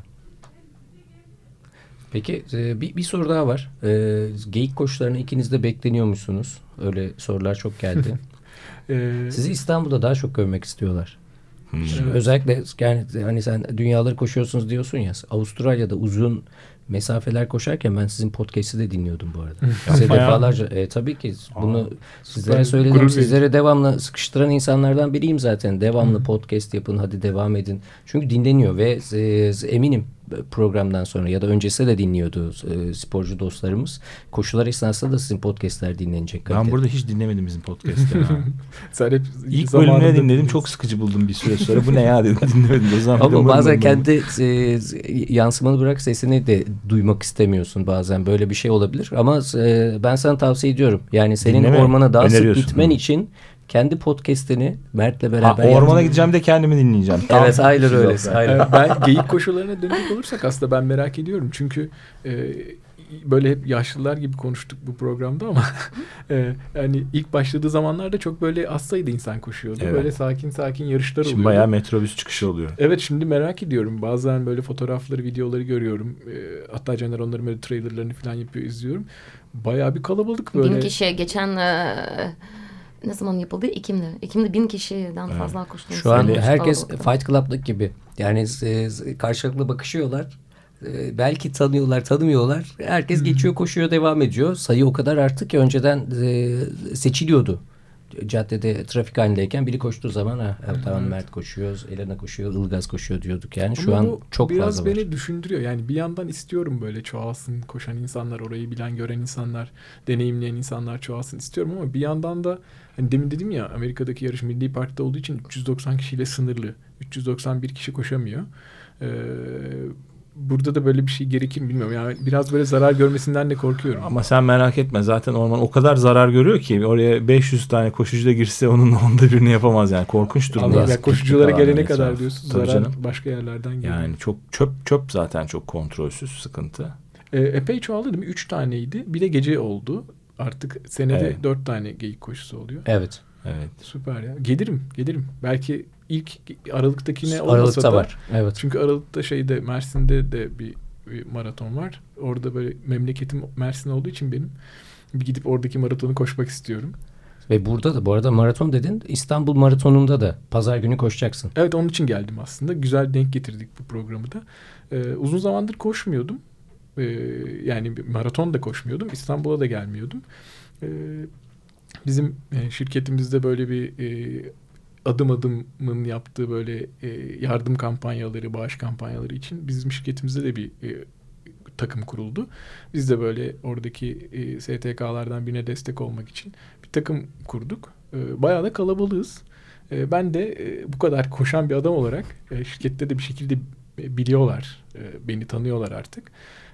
S2: Peki e, bir, bir soru daha var. E, geyik koşularına ikiniz de bekleniyor musunuz? Öyle sorular çok geldi.
S4: Ee,
S2: Sizi İstanbul'da daha çok görmek istiyorlar.
S5: Hmm.
S4: Evet.
S2: Özellikle yani hani sen dünyaları koşuyorsunuz diyorsun ya. Avustralya'da uzun mesafeler koşarken ben sizin podcast'i de dinliyordum bu arada. Size defalarca e, tabii ki bunu sizlere
S4: süper.
S2: söyledim. Sizlere devamlı sıkıştıran insanlardan biriyim zaten. Devamlı
S4: Hı.
S2: podcast yapın hadi devam edin. Çünkü dinleniyor ve e, eminim programdan sonra ya da öncesinde de dinliyordu e, sporcu dostlarımız. Koşular esnasında da sizin podcastler dinlenecek.
S5: Ben burada hiç dinlemedim bizim podcast'leri.
S4: sen hep
S5: İlk bölümünü dinledim çok sıkıcı buldum bir süre sonra. Bu ne ya dedim dinlemedim. O zaman
S2: Ama bazen kendi e, yansımanı bırak sesini de duymak istemiyorsun bazen. Böyle bir şey olabilir. Ama e, ben sana tavsiye ediyorum. Yani senin
S5: Dinleme,
S2: ormana daha sık gitmen için kendi podcast'ini Mert'le
S5: Ha,
S2: beraber
S5: ormana
S2: yap.
S5: gideceğim de kendimi dinleyeceğim.
S2: Evet aynen
S5: Güzel
S2: öyle. Aynen.
S4: Ben geyik koşularına dönecek olursak aslında ben merak ediyorum. Çünkü e, böyle hep yaşlılar gibi konuştuk bu programda ama e, yani ilk başladığı zamanlarda çok böyle az sayıda insan koşuyordu.
S5: Evet.
S4: Böyle sakin sakin yarışlar
S5: Şimdi
S4: oluyordu.
S5: bayağı metrobüs çıkışı oluyor.
S4: Evet şimdi merak ediyorum. Bazen böyle fotoğrafları, videoları görüyorum. E, hatta Caner onların böyle trailerlarını falan yapıyor, izliyorum. Bayağı bir kalabalık böyle.
S3: Bin kişi geçen e, ne zaman yapıldı? Ekim'de. Ekim'de bin kişiden
S5: Evet.
S3: fazla koştuğunu
S2: Şu an herkes. Fight Club'daki gibi. Yani e, karşılıklı bakışıyorlar. E, belki tanıyorlar, tanımıyorlar. Herkes geçiyor, koşuyor, devam ediyor. Sayı o kadar arttı ki önceden e, seçiliyordu. Caddede trafik halindeyken biri koştuğu zaman ha, evet, tamam Mert koşuyor, Elena koşuyor, Ilgaz koşuyor diyorduk. Yani şu
S4: Ama
S2: an
S4: bu
S2: çok
S4: biraz
S2: fazla
S4: beni
S2: var.
S4: düşündürüyor. Yani bir yandan istiyorum böyle çoğalsın, koşan insanlar, orayı bilen, gören insanlar, deneyimleyen insanlar çoğalsın istiyorum ama bir yandan da hani demin dedim ya Amerika'daki yarış Milli Park'ta olduğu için 390 kişiyle sınırlı. 391 kişi koşamıyor. Ee, burada da böyle bir şey gerekir mi bilmiyorum. Yani biraz böyle zarar görmesinden de korkuyorum.
S5: Ama sen merak etme zaten orman o kadar zarar görüyor ki oraya 500 tane koşucu da girse onun onda birini yapamaz yani korkunç durumda.
S4: Allah ya koşuculara gelene kadar diyorsun
S5: Tabii
S4: zarar
S5: canım.
S4: başka yerlerden geliyor.
S5: Yani çok çöp çöp zaten çok kontrolsüz sıkıntı.
S4: Ee, epey çoğaldı değil mi? Üç taneydi. Bir de gece oldu. Artık senede
S5: Evet.
S4: dört tane geyik koşusu oluyor.
S2: Evet.
S5: Evet.
S4: Süper ya. Gelirim, gelirim. Belki ilk Aralık'takine olmasa
S2: Aralıkta
S4: da.
S2: var. Evet.
S4: Çünkü Aralık'ta şeyde Mersin'de de bir, bir maraton var. Orada böyle memleketim Mersin olduğu için benim bir gidip oradaki maratonu koşmak istiyorum.
S2: Ve burada da bu arada maraton dedin. İstanbul Maratonu'nda da pazar günü koşacaksın.
S4: Evet onun için geldim aslında. Güzel denk getirdik bu programı da. Ee, uzun zamandır koşmuyordum. Ee, yani maraton da koşmuyordum. İstanbul'a da gelmiyordum. Ee, bizim e, şirketimizde böyle bir e, adım adımın yaptığı böyle e, yardım kampanyaları, bağış kampanyaları için bizim şirketimizde de bir e, takım kuruldu. Biz de böyle oradaki e, STK'lardan birine destek olmak için bir takım kurduk. E, bayağı da kalabalığız. E, ben de e, bu kadar koşan bir adam olarak e, şirkette de bir şekilde e, biliyorlar. E, beni tanıyorlar artık.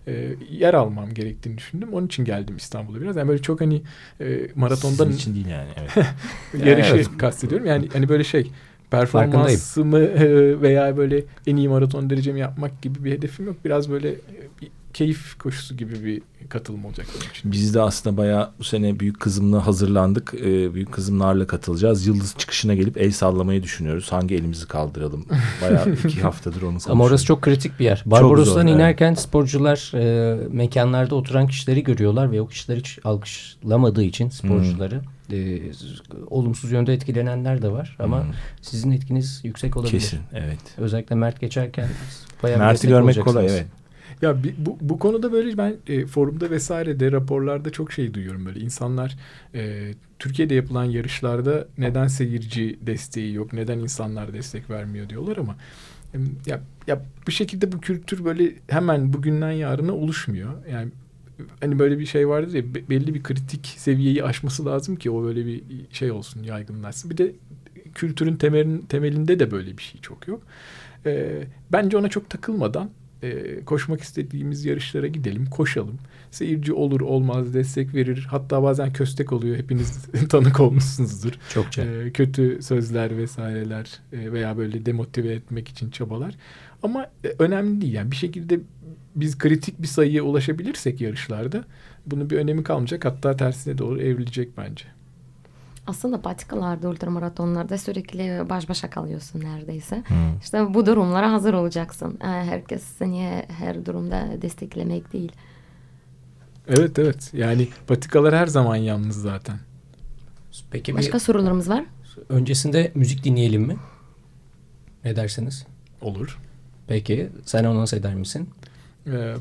S4: E, yer almam gerektiğini düşündüm. Onun için geldim İstanbul'a biraz. Yani böyle çok hani e, maratondan
S5: Sizin için değil yani. Evet.
S4: yarışı
S2: Evet.
S4: kastediyorum. Yani hani böyle şey performansımı e, veya böyle en iyi maraton derecemi yapmak gibi bir hedefim yok. Biraz böyle e, keyif koşusu gibi bir katılım olacak benim için.
S5: Biz de aslında bayağı bu sene büyük kızımla hazırlandık. Ee, büyük kızımlarla katılacağız. Yıldız çıkışına gelip el sallamayı düşünüyoruz. Hangi elimizi kaldıralım? Bayağı iki haftadır onu konuşuyoruz.
S2: Ama orası çok kritik bir yer. Barbaros'tan
S5: zor,
S2: inerken sporcular e, mekanlarda oturan kişileri görüyorlar ve o kişiler hiç alkışlamadığı için sporcuları e, olumsuz yönde etkilenenler de var. Ama
S5: Hmm.
S2: sizin etkiniz yüksek olabilir.
S5: Kesin evet.
S2: Özellikle Mert geçerken bayağı
S5: Mert'i görmek kolay evet.
S4: Ya bu, bu konuda böyle ben e, forumda vesairede raporlarda çok şey duyuyorum böyle. İnsanlar e, Türkiye'de yapılan yarışlarda neden seyirci desteği yok neden insanlar destek vermiyor diyorlar ama ya ya bu şekilde bu kültür böyle hemen bugünden yarına oluşmuyor. Yani hani böyle bir şey vardır ya be- belli bir kritik seviyeyi aşması lazım ki o böyle bir şey olsun yaygınlaşsın. Bir de kültürün temelin, temelinde de böyle bir şey çok yok. E, bence ona çok takılmadan e, koşmak istediğimiz yarışlara gidelim, koşalım. Seyirci olur olmaz destek verir. Hatta bazen köstek oluyor. Hepiniz tanık olmuşsunuzdur.
S2: Çokça.
S4: E, kötü sözler vesaireler e, veya böyle demotive etmek için çabalar. Ama e, önemli değil. Yani bir şekilde biz kritik bir sayıya ulaşabilirsek yarışlarda bunun bir önemi kalmayacak. Hatta tersine doğru evrilecek bence.
S3: Aslında patikalarda, ultramaratonlarda sürekli baş başa kalıyorsun neredeyse.
S5: Hmm.
S3: İşte bu durumlara hazır olacaksın. Ee, Herkes seni her durumda desteklemek değil.
S4: Evet evet. Yani patikalar her zaman yalnız zaten.
S2: Peki
S3: Başka
S2: bir,
S3: sorularımız var?
S2: öncesinde müzik dinleyelim mi? Ne dersiniz?
S4: Olur.
S2: Peki sen anons eder misin?
S4: Ee,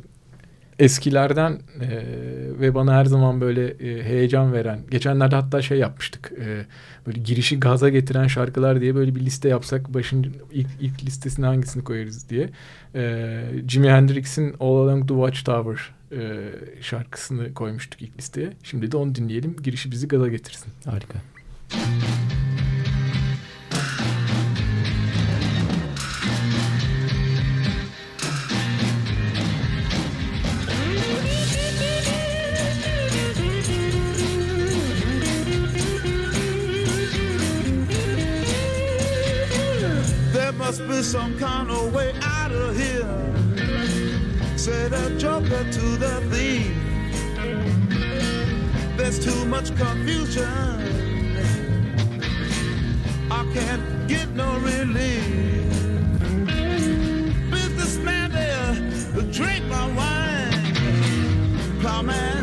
S4: eskilerden e, ve bana her zaman böyle e, heyecan veren geçenlerde hatta şey yapmıştık e, böyle girişi gaza getiren şarkılar diye böyle bir liste yapsak başın ilk, ilk listesine hangisini koyarız diye e, Jimi Hendrix'in All Along the Watchtower e, şarkısını koymuştuk ilk listeye şimdi de onu dinleyelim girişi bizi gaza getirsin.
S2: Harika.
S6: There must be some kind of way out of here. Said a joker to the thief. There's too much confusion. I can't get no relief. Businessman there, drink my wine. Plowman,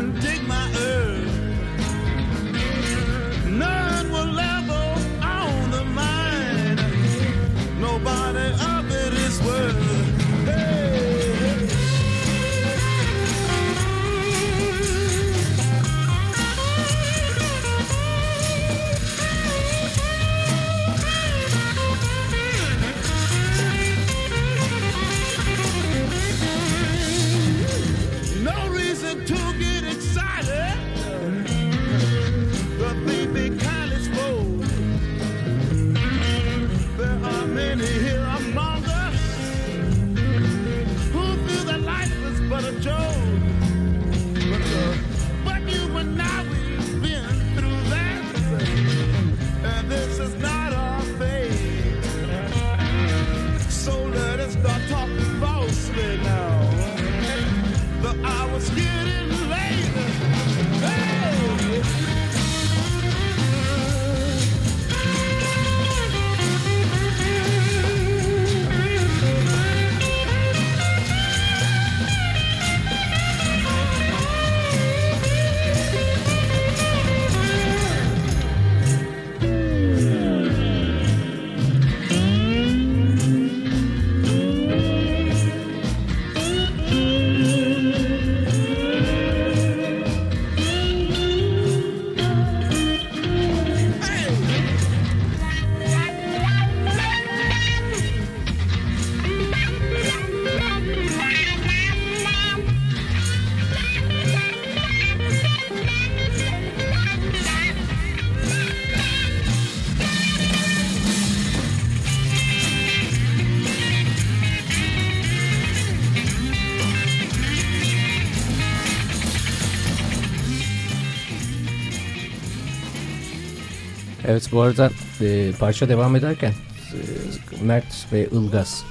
S2: Evet bu arada e, parça devam ederken e, Mert ve Ilgaz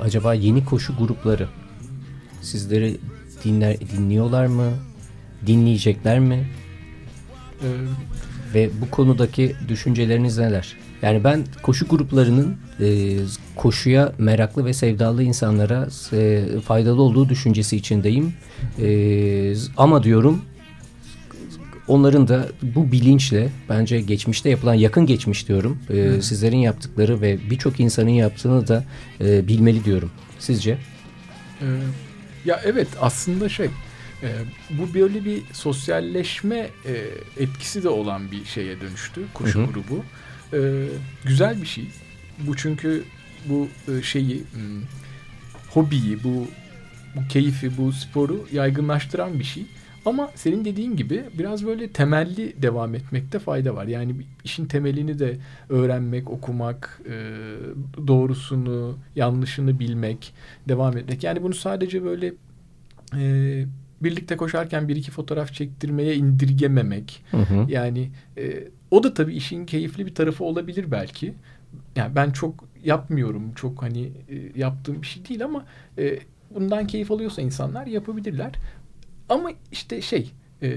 S2: acaba yeni koşu grupları Sizleri dinler dinliyorlar mı? Dinleyecekler mi?
S4: Ee,
S2: Ve bu konudaki düşünceleriniz neler? Yani ben koşu gruplarının e, koşuya meraklı ve sevdalı insanlara e, faydalı olduğu düşüncesi içindeyim. E, ama diyorum onların da bu bilinçle bence geçmişte yapılan yakın geçmiş diyorum. e, sizlerin yaptıkları ve birçok insanın yaptığını da e, bilmeli diyorum. Sizce?
S4: Ee, ya evet aslında şey e, bu böyle bir sosyalleşme e, etkisi de olan bir şeye dönüştü koşu
S2: Hı hı.
S4: grubu. Ee, güzel bir şey. Bu çünkü bu e, şeyi hmm, hobiyi bu bu keyfi bu sporu yaygınlaştıran bir şey. Ama senin dediğin gibi biraz böyle temelli devam etmekte fayda var. Yani işin temelini de öğrenmek, okumak, e, doğrusunu, yanlışını bilmek, devam etmek. Yani bunu sadece böyle e, birlikte koşarken bir iki fotoğraf çektirmeye indirgememek.
S2: Hı hı.
S4: Yani e, o da tabii işin keyifli bir tarafı olabilir belki. Yani ben çok yapmıyorum. Çok hani yaptığım bir şey değil ama bundan keyif alıyorsa insanlar yapabilirler. Ama işte şey e,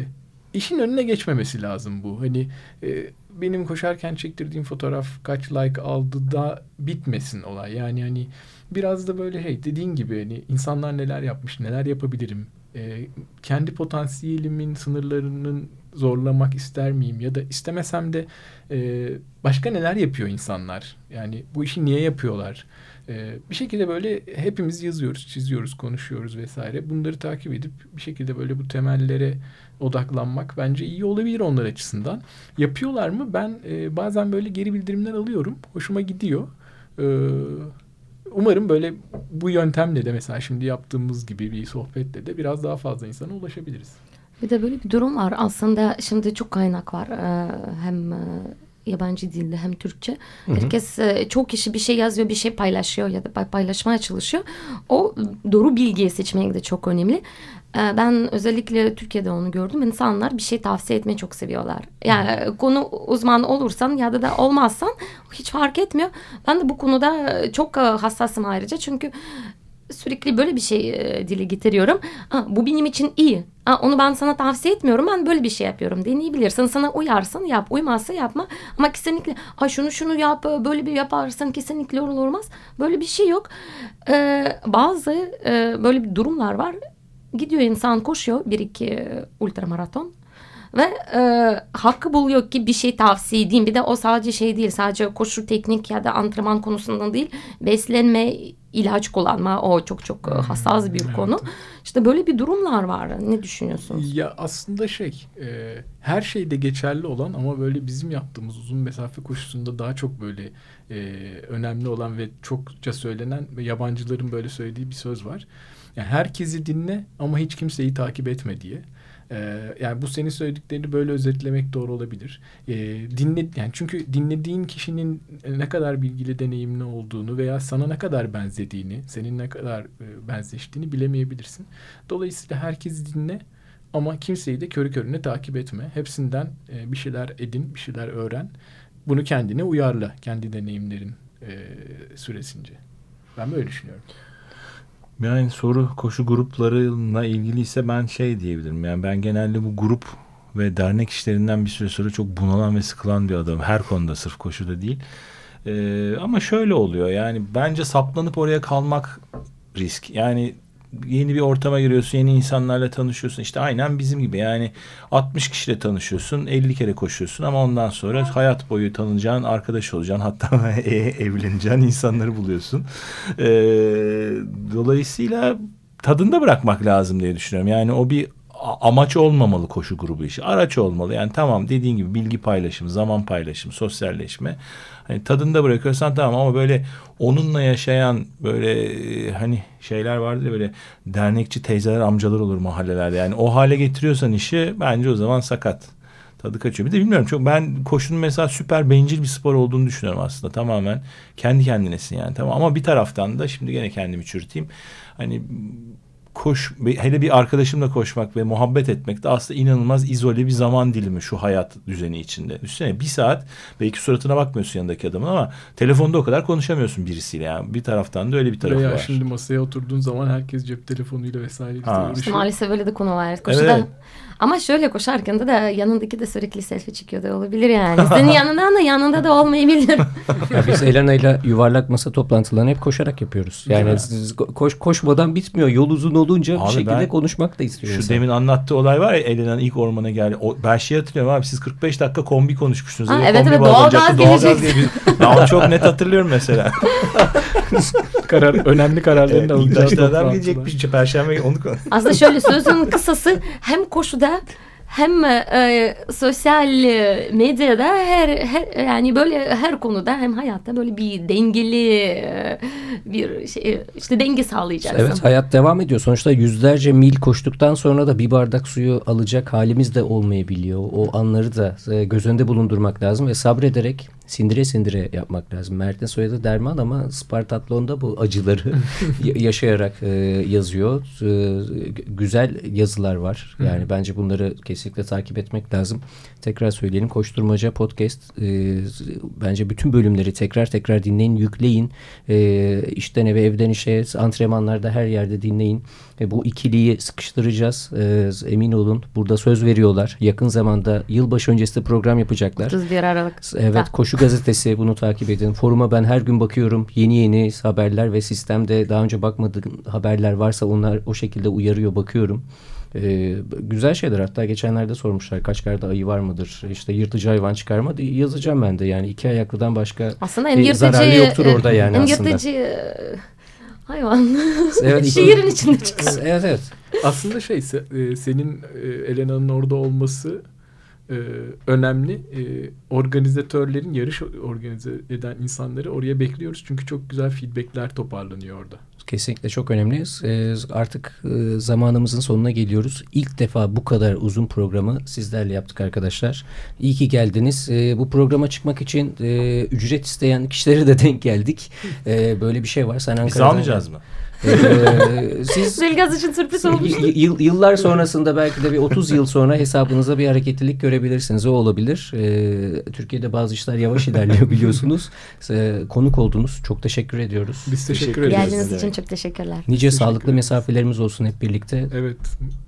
S4: işin önüne geçmemesi lazım bu. Hani e, benim koşarken çektirdiğim fotoğraf kaç like aldı da bitmesin olay. Yani hani biraz da böyle hey dediğin gibi hani insanlar neler yapmış, neler yapabilirim? E, kendi potansiyelimin sınırlarının zorlamak ister miyim ya da istemesem de e, başka neler yapıyor insanlar? Yani bu işi niye yapıyorlar? E, bir şekilde böyle hepimiz yazıyoruz, çiziyoruz, konuşuyoruz vesaire. Bunları takip edip bir şekilde böyle bu temellere odaklanmak bence iyi olabilir onlar açısından. Yapıyorlar mı? Ben e, bazen böyle geri bildirimler alıyorum. Hoşuma gidiyor. E, umarım böyle bu yöntemle de mesela şimdi yaptığımız gibi bir sohbetle de biraz daha fazla insana ulaşabiliriz.
S3: Bir de böyle bir durum var. Aslında şimdi çok kaynak var. Ee, hem e, yabancı dilde hem Türkçe. Herkes e, çok kişi bir şey yazıyor, bir şey paylaşıyor ya da pay- paylaşmaya çalışıyor. O doğru bilgiyi seçmek de çok önemli. Ee, Ben özellikle Türkiye'de onu gördüm. İnsanlar bir şey tavsiye etmeyi çok seviyorlar. Yani konu uzman olursan ya da da olmazsan hiç fark etmiyor. Ben de bu konuda çok e, hassasım ayrıca. Çünkü sürekli böyle bir şey e, dile getiriyorum. Ha, bu benim için iyi. Ha, onu ben sana tavsiye etmiyorum. Ben böyle bir şey yapıyorum. Deneyebilirsin. Sana uyarsın yap. Uymazsa yapma. Ama kesinlikle ha, şunu şunu yap. Böyle bir yaparsan kesinlikle olur olmaz. Böyle bir şey yok. Ee, bazı e, böyle bir durumlar var. Gidiyor insan koşuyor. Bir iki e, ultramaraton. Ve e, hakkı buluyor ki bir şey tavsiye edeyim. Bir de o sadece şey değil. Sadece koşu teknik ya da antrenman konusundan değil. Beslenme, ilaç kullanma o çok çok e, hassas bir
S4: evet.
S3: konu. İşte böyle bir durumlar var. Ne düşünüyorsunuz?
S4: Ya aslında şey e, her şeyde geçerli olan ama böyle bizim yaptığımız uzun mesafe koşusunda daha çok böyle e, önemli olan ve çokça söylenen ve yabancıların böyle söylediği bir söz var. Yani herkesi dinle ama hiç kimseyi takip etme diye. E, yani bu senin söylediklerini böyle özetlemek doğru olabilir. E, dinle yani çünkü dinlediğin kişinin ne kadar bilgili, deneyimli olduğunu veya sana ne kadar benzediğini, senin ne kadar e, benzeştiğini bilemeyebilirsin. Dolayısıyla herkesi dinle ama kimseyi de körü körüne takip etme. Hepsinden e, bir şeyler edin, bir şeyler öğren. Bunu kendine uyarla, kendi deneyimlerin e, süresince. Ben böyle düşünüyorum.
S5: Yani soru koşu gruplarıyla ilgili ise ben şey diyebilirim. Yani ben genelde bu grup ve dernek işlerinden bir süre sonra çok bunalan ve sıkılan bir adamım. Her konuda sırf koşuda değil. Ee, ama şöyle oluyor yani bence saplanıp oraya kalmak risk. Yani yeni bir ortama giriyorsun, yeni insanlarla tanışıyorsun. İşte aynen bizim gibi yani 60 kişiyle tanışıyorsun, 50 kere koşuyorsun ama ondan sonra hayat boyu tanınacağın, arkadaş olacaksın. Hatta e- evleneceğin insanları buluyorsun. Ee, dolayısıyla tadında bırakmak lazım diye düşünüyorum. Yani o bir amaç olmamalı koşu grubu işi. Araç olmalı. Yani tamam dediğin gibi bilgi paylaşımı, zaman paylaşımı, sosyalleşme. Hani tadında bırakıyorsan tamam ama böyle onunla yaşayan böyle e, hani şeyler vardır ya böyle dernekçi teyzeler amcalar olur mahallelerde. Yani o hale getiriyorsan işi bence o zaman sakat. Tadı kaçıyor. Bir de bilmiyorum çok ben koşunun mesela süper bencil bir spor olduğunu düşünüyorum aslında. Tamamen kendi kendinesin yani tamam ama bir taraftan da şimdi gene kendimi çürüteyim. Hani koş hele bir arkadaşımla koşmak ve muhabbet etmek de aslında inanılmaz izole bir zaman dilimi şu hayat düzeni içinde. Düşünsene bir saat belki suratına bakmıyorsun yanındaki adamın ama telefonda o kadar konuşamıyorsun birisiyle yani. Bir taraftan da öyle bir tarafı
S4: Veya
S5: var.
S4: şimdi masaya oturduğun zaman herkes cep telefonuyla vesaire
S5: Ha.
S4: uğraşıyor.
S3: Maalesef öyle de konu var. Koşuda.
S5: Evet.
S3: Ama şöyle koşarken de, de yanındaki de sürekli selfie çekiyor da olabilir yani. Senin yanından da yanında da olmayabilir.
S2: Ya biz Elena ile yuvarlak masa toplantılarını hep koşarak yapıyoruz. Yani siz koş, koşmadan bitmiyor. Yol uzun olunca
S5: Abi
S2: bir şekilde konuşmak da istiyor.
S5: Şu
S2: insan.
S5: demin anlattığı olay var ya Elena'nın ilk ormana geldi. O, ben şey hatırlıyorum abi siz 45 dakika kombi konuşmuşsunuz.
S3: Ha,
S5: Eve
S3: evet,
S5: kombi
S3: evet, doğalgaz
S5: doğalgaz
S3: gelecek.
S5: diye bir- Ben onu çok net hatırlıyorum mesela.
S4: Karar, önemli kararlarını
S5: Evet,
S4: alacağız.
S5: İltaş'ta adam
S4: toplantıda.
S5: gelecekmiş. Perşembe günü onu.
S3: Aslında şöyle sözün kısası hem koşuda hem e, sosyal e, medyada her, her yani böyle her konuda hem hayatta böyle bir dengeli e, bir şey işte denge sağlayacaksın.
S2: Evet hayat devam ediyor. Sonuçta yüzlerce mil koştuktan sonra da bir bardak suyu alacak halimiz de olmayabiliyor. O anları da e, göz önünde bulundurmak lazım ve sabrederek sindire sindire yapmak lazım. Mert'in soyadı Derman ama Spartatlon'da bu acıları ya- yaşayarak e, yazıyor. E, güzel yazılar var. Yani bence bunları kesinlikle takip etmek lazım. Tekrar söyleyelim. Koşturmaca Podcast e, bence bütün bölümleri tekrar tekrar dinleyin, yükleyin. E, işten eve, evden işe, antrenmanlarda her yerde dinleyin. E, bu ikiliyi sıkıştıracağız. E, emin olun. Burada söz veriyorlar. Yakın zamanda yılbaşı öncesi de program yapacaklar.
S3: 31 Aralık.
S2: Evet
S3: Ha.
S2: Koşu Gazetesi bunu takip edin. Foruma ben her gün bakıyorum. Yeni yeni haberler ve sistemde daha önce bakmadığım haberler varsa onlar o şekilde uyarıyor bakıyorum. Ee, güzel şeyler hatta geçenlerde sormuşlar kaç karda ayı var mıdır işte yırtıcı hayvan çıkarma yazacağım ben de yani iki ayaklıdan başka
S3: Aslında yırtıcı
S2: zararı yoktur orada yani aslında.
S3: yırtıcı e, hayvan.
S2: Evet,
S3: Şiirin içinde çıkıyor.
S2: evet evet
S4: Aslında şey e, senin e, Elena'nın orada olması e, önemli. E, organizatörlerin yarış organize eden insanları oraya bekliyoruz. Çünkü çok güzel feedbackler toparlanıyor orada.
S2: Kesinlikle çok önemli. Ee, artık e, zamanımızın sonuna geliyoruz. İlk defa bu kadar uzun programı sizlerle yaptık arkadaşlar. İyi ki geldiniz. Ee, bu programa çıkmak için e, ücret isteyen kişilere de denk geldik. Ee, böyle bir şey var. Sen
S5: Biz almayacağız mı?
S2: Ee, siz
S3: Zilgaz için sürpriz olmuş.
S2: yıllar sonrasında belki de bir 30 yıl sonra hesabınıza bir hareketlilik görebilirsiniz. O olabilir. Ee, Türkiye'de bazı işler yavaş ilerliyor biliyorsunuz. Ee, konuk oldunuz. Çok teşekkür ediyoruz.
S4: Biz teşekkür,
S5: Teşekkür
S4: ederiz.
S5: ederiz.
S3: Geldiğiniz için çok teşekkürler.
S2: Nice
S4: Teşekkür
S2: sağlıklı
S4: ederiz.
S2: mesafelerimiz olsun hep birlikte.
S4: Evet.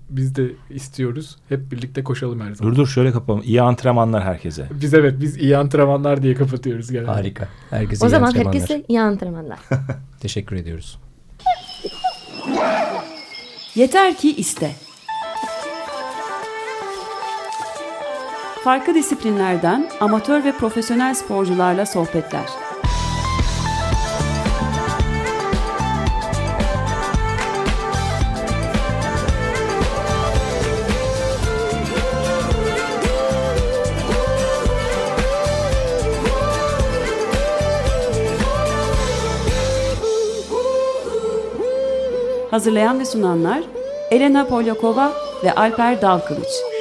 S4: Biz de istiyoruz. Hep birlikte koşalım her zaman.
S5: Dur dur şöyle kapalım. İyi antrenmanlar herkese.
S4: Biz evet biz iyi antrenmanlar diye kapatıyoruz genelde.
S2: Harika. Herkese
S3: O
S2: iyi
S3: zaman herkese iyi antrenmanlar.
S2: Teşekkür ediyoruz.
S1: Yeter ki iste. Farklı disiplinlerden amatör ve profesyonel sporcularla sohbetler. Hazırlayan ve sunanlar Elena Polyakova ve Alper Dalkılıç.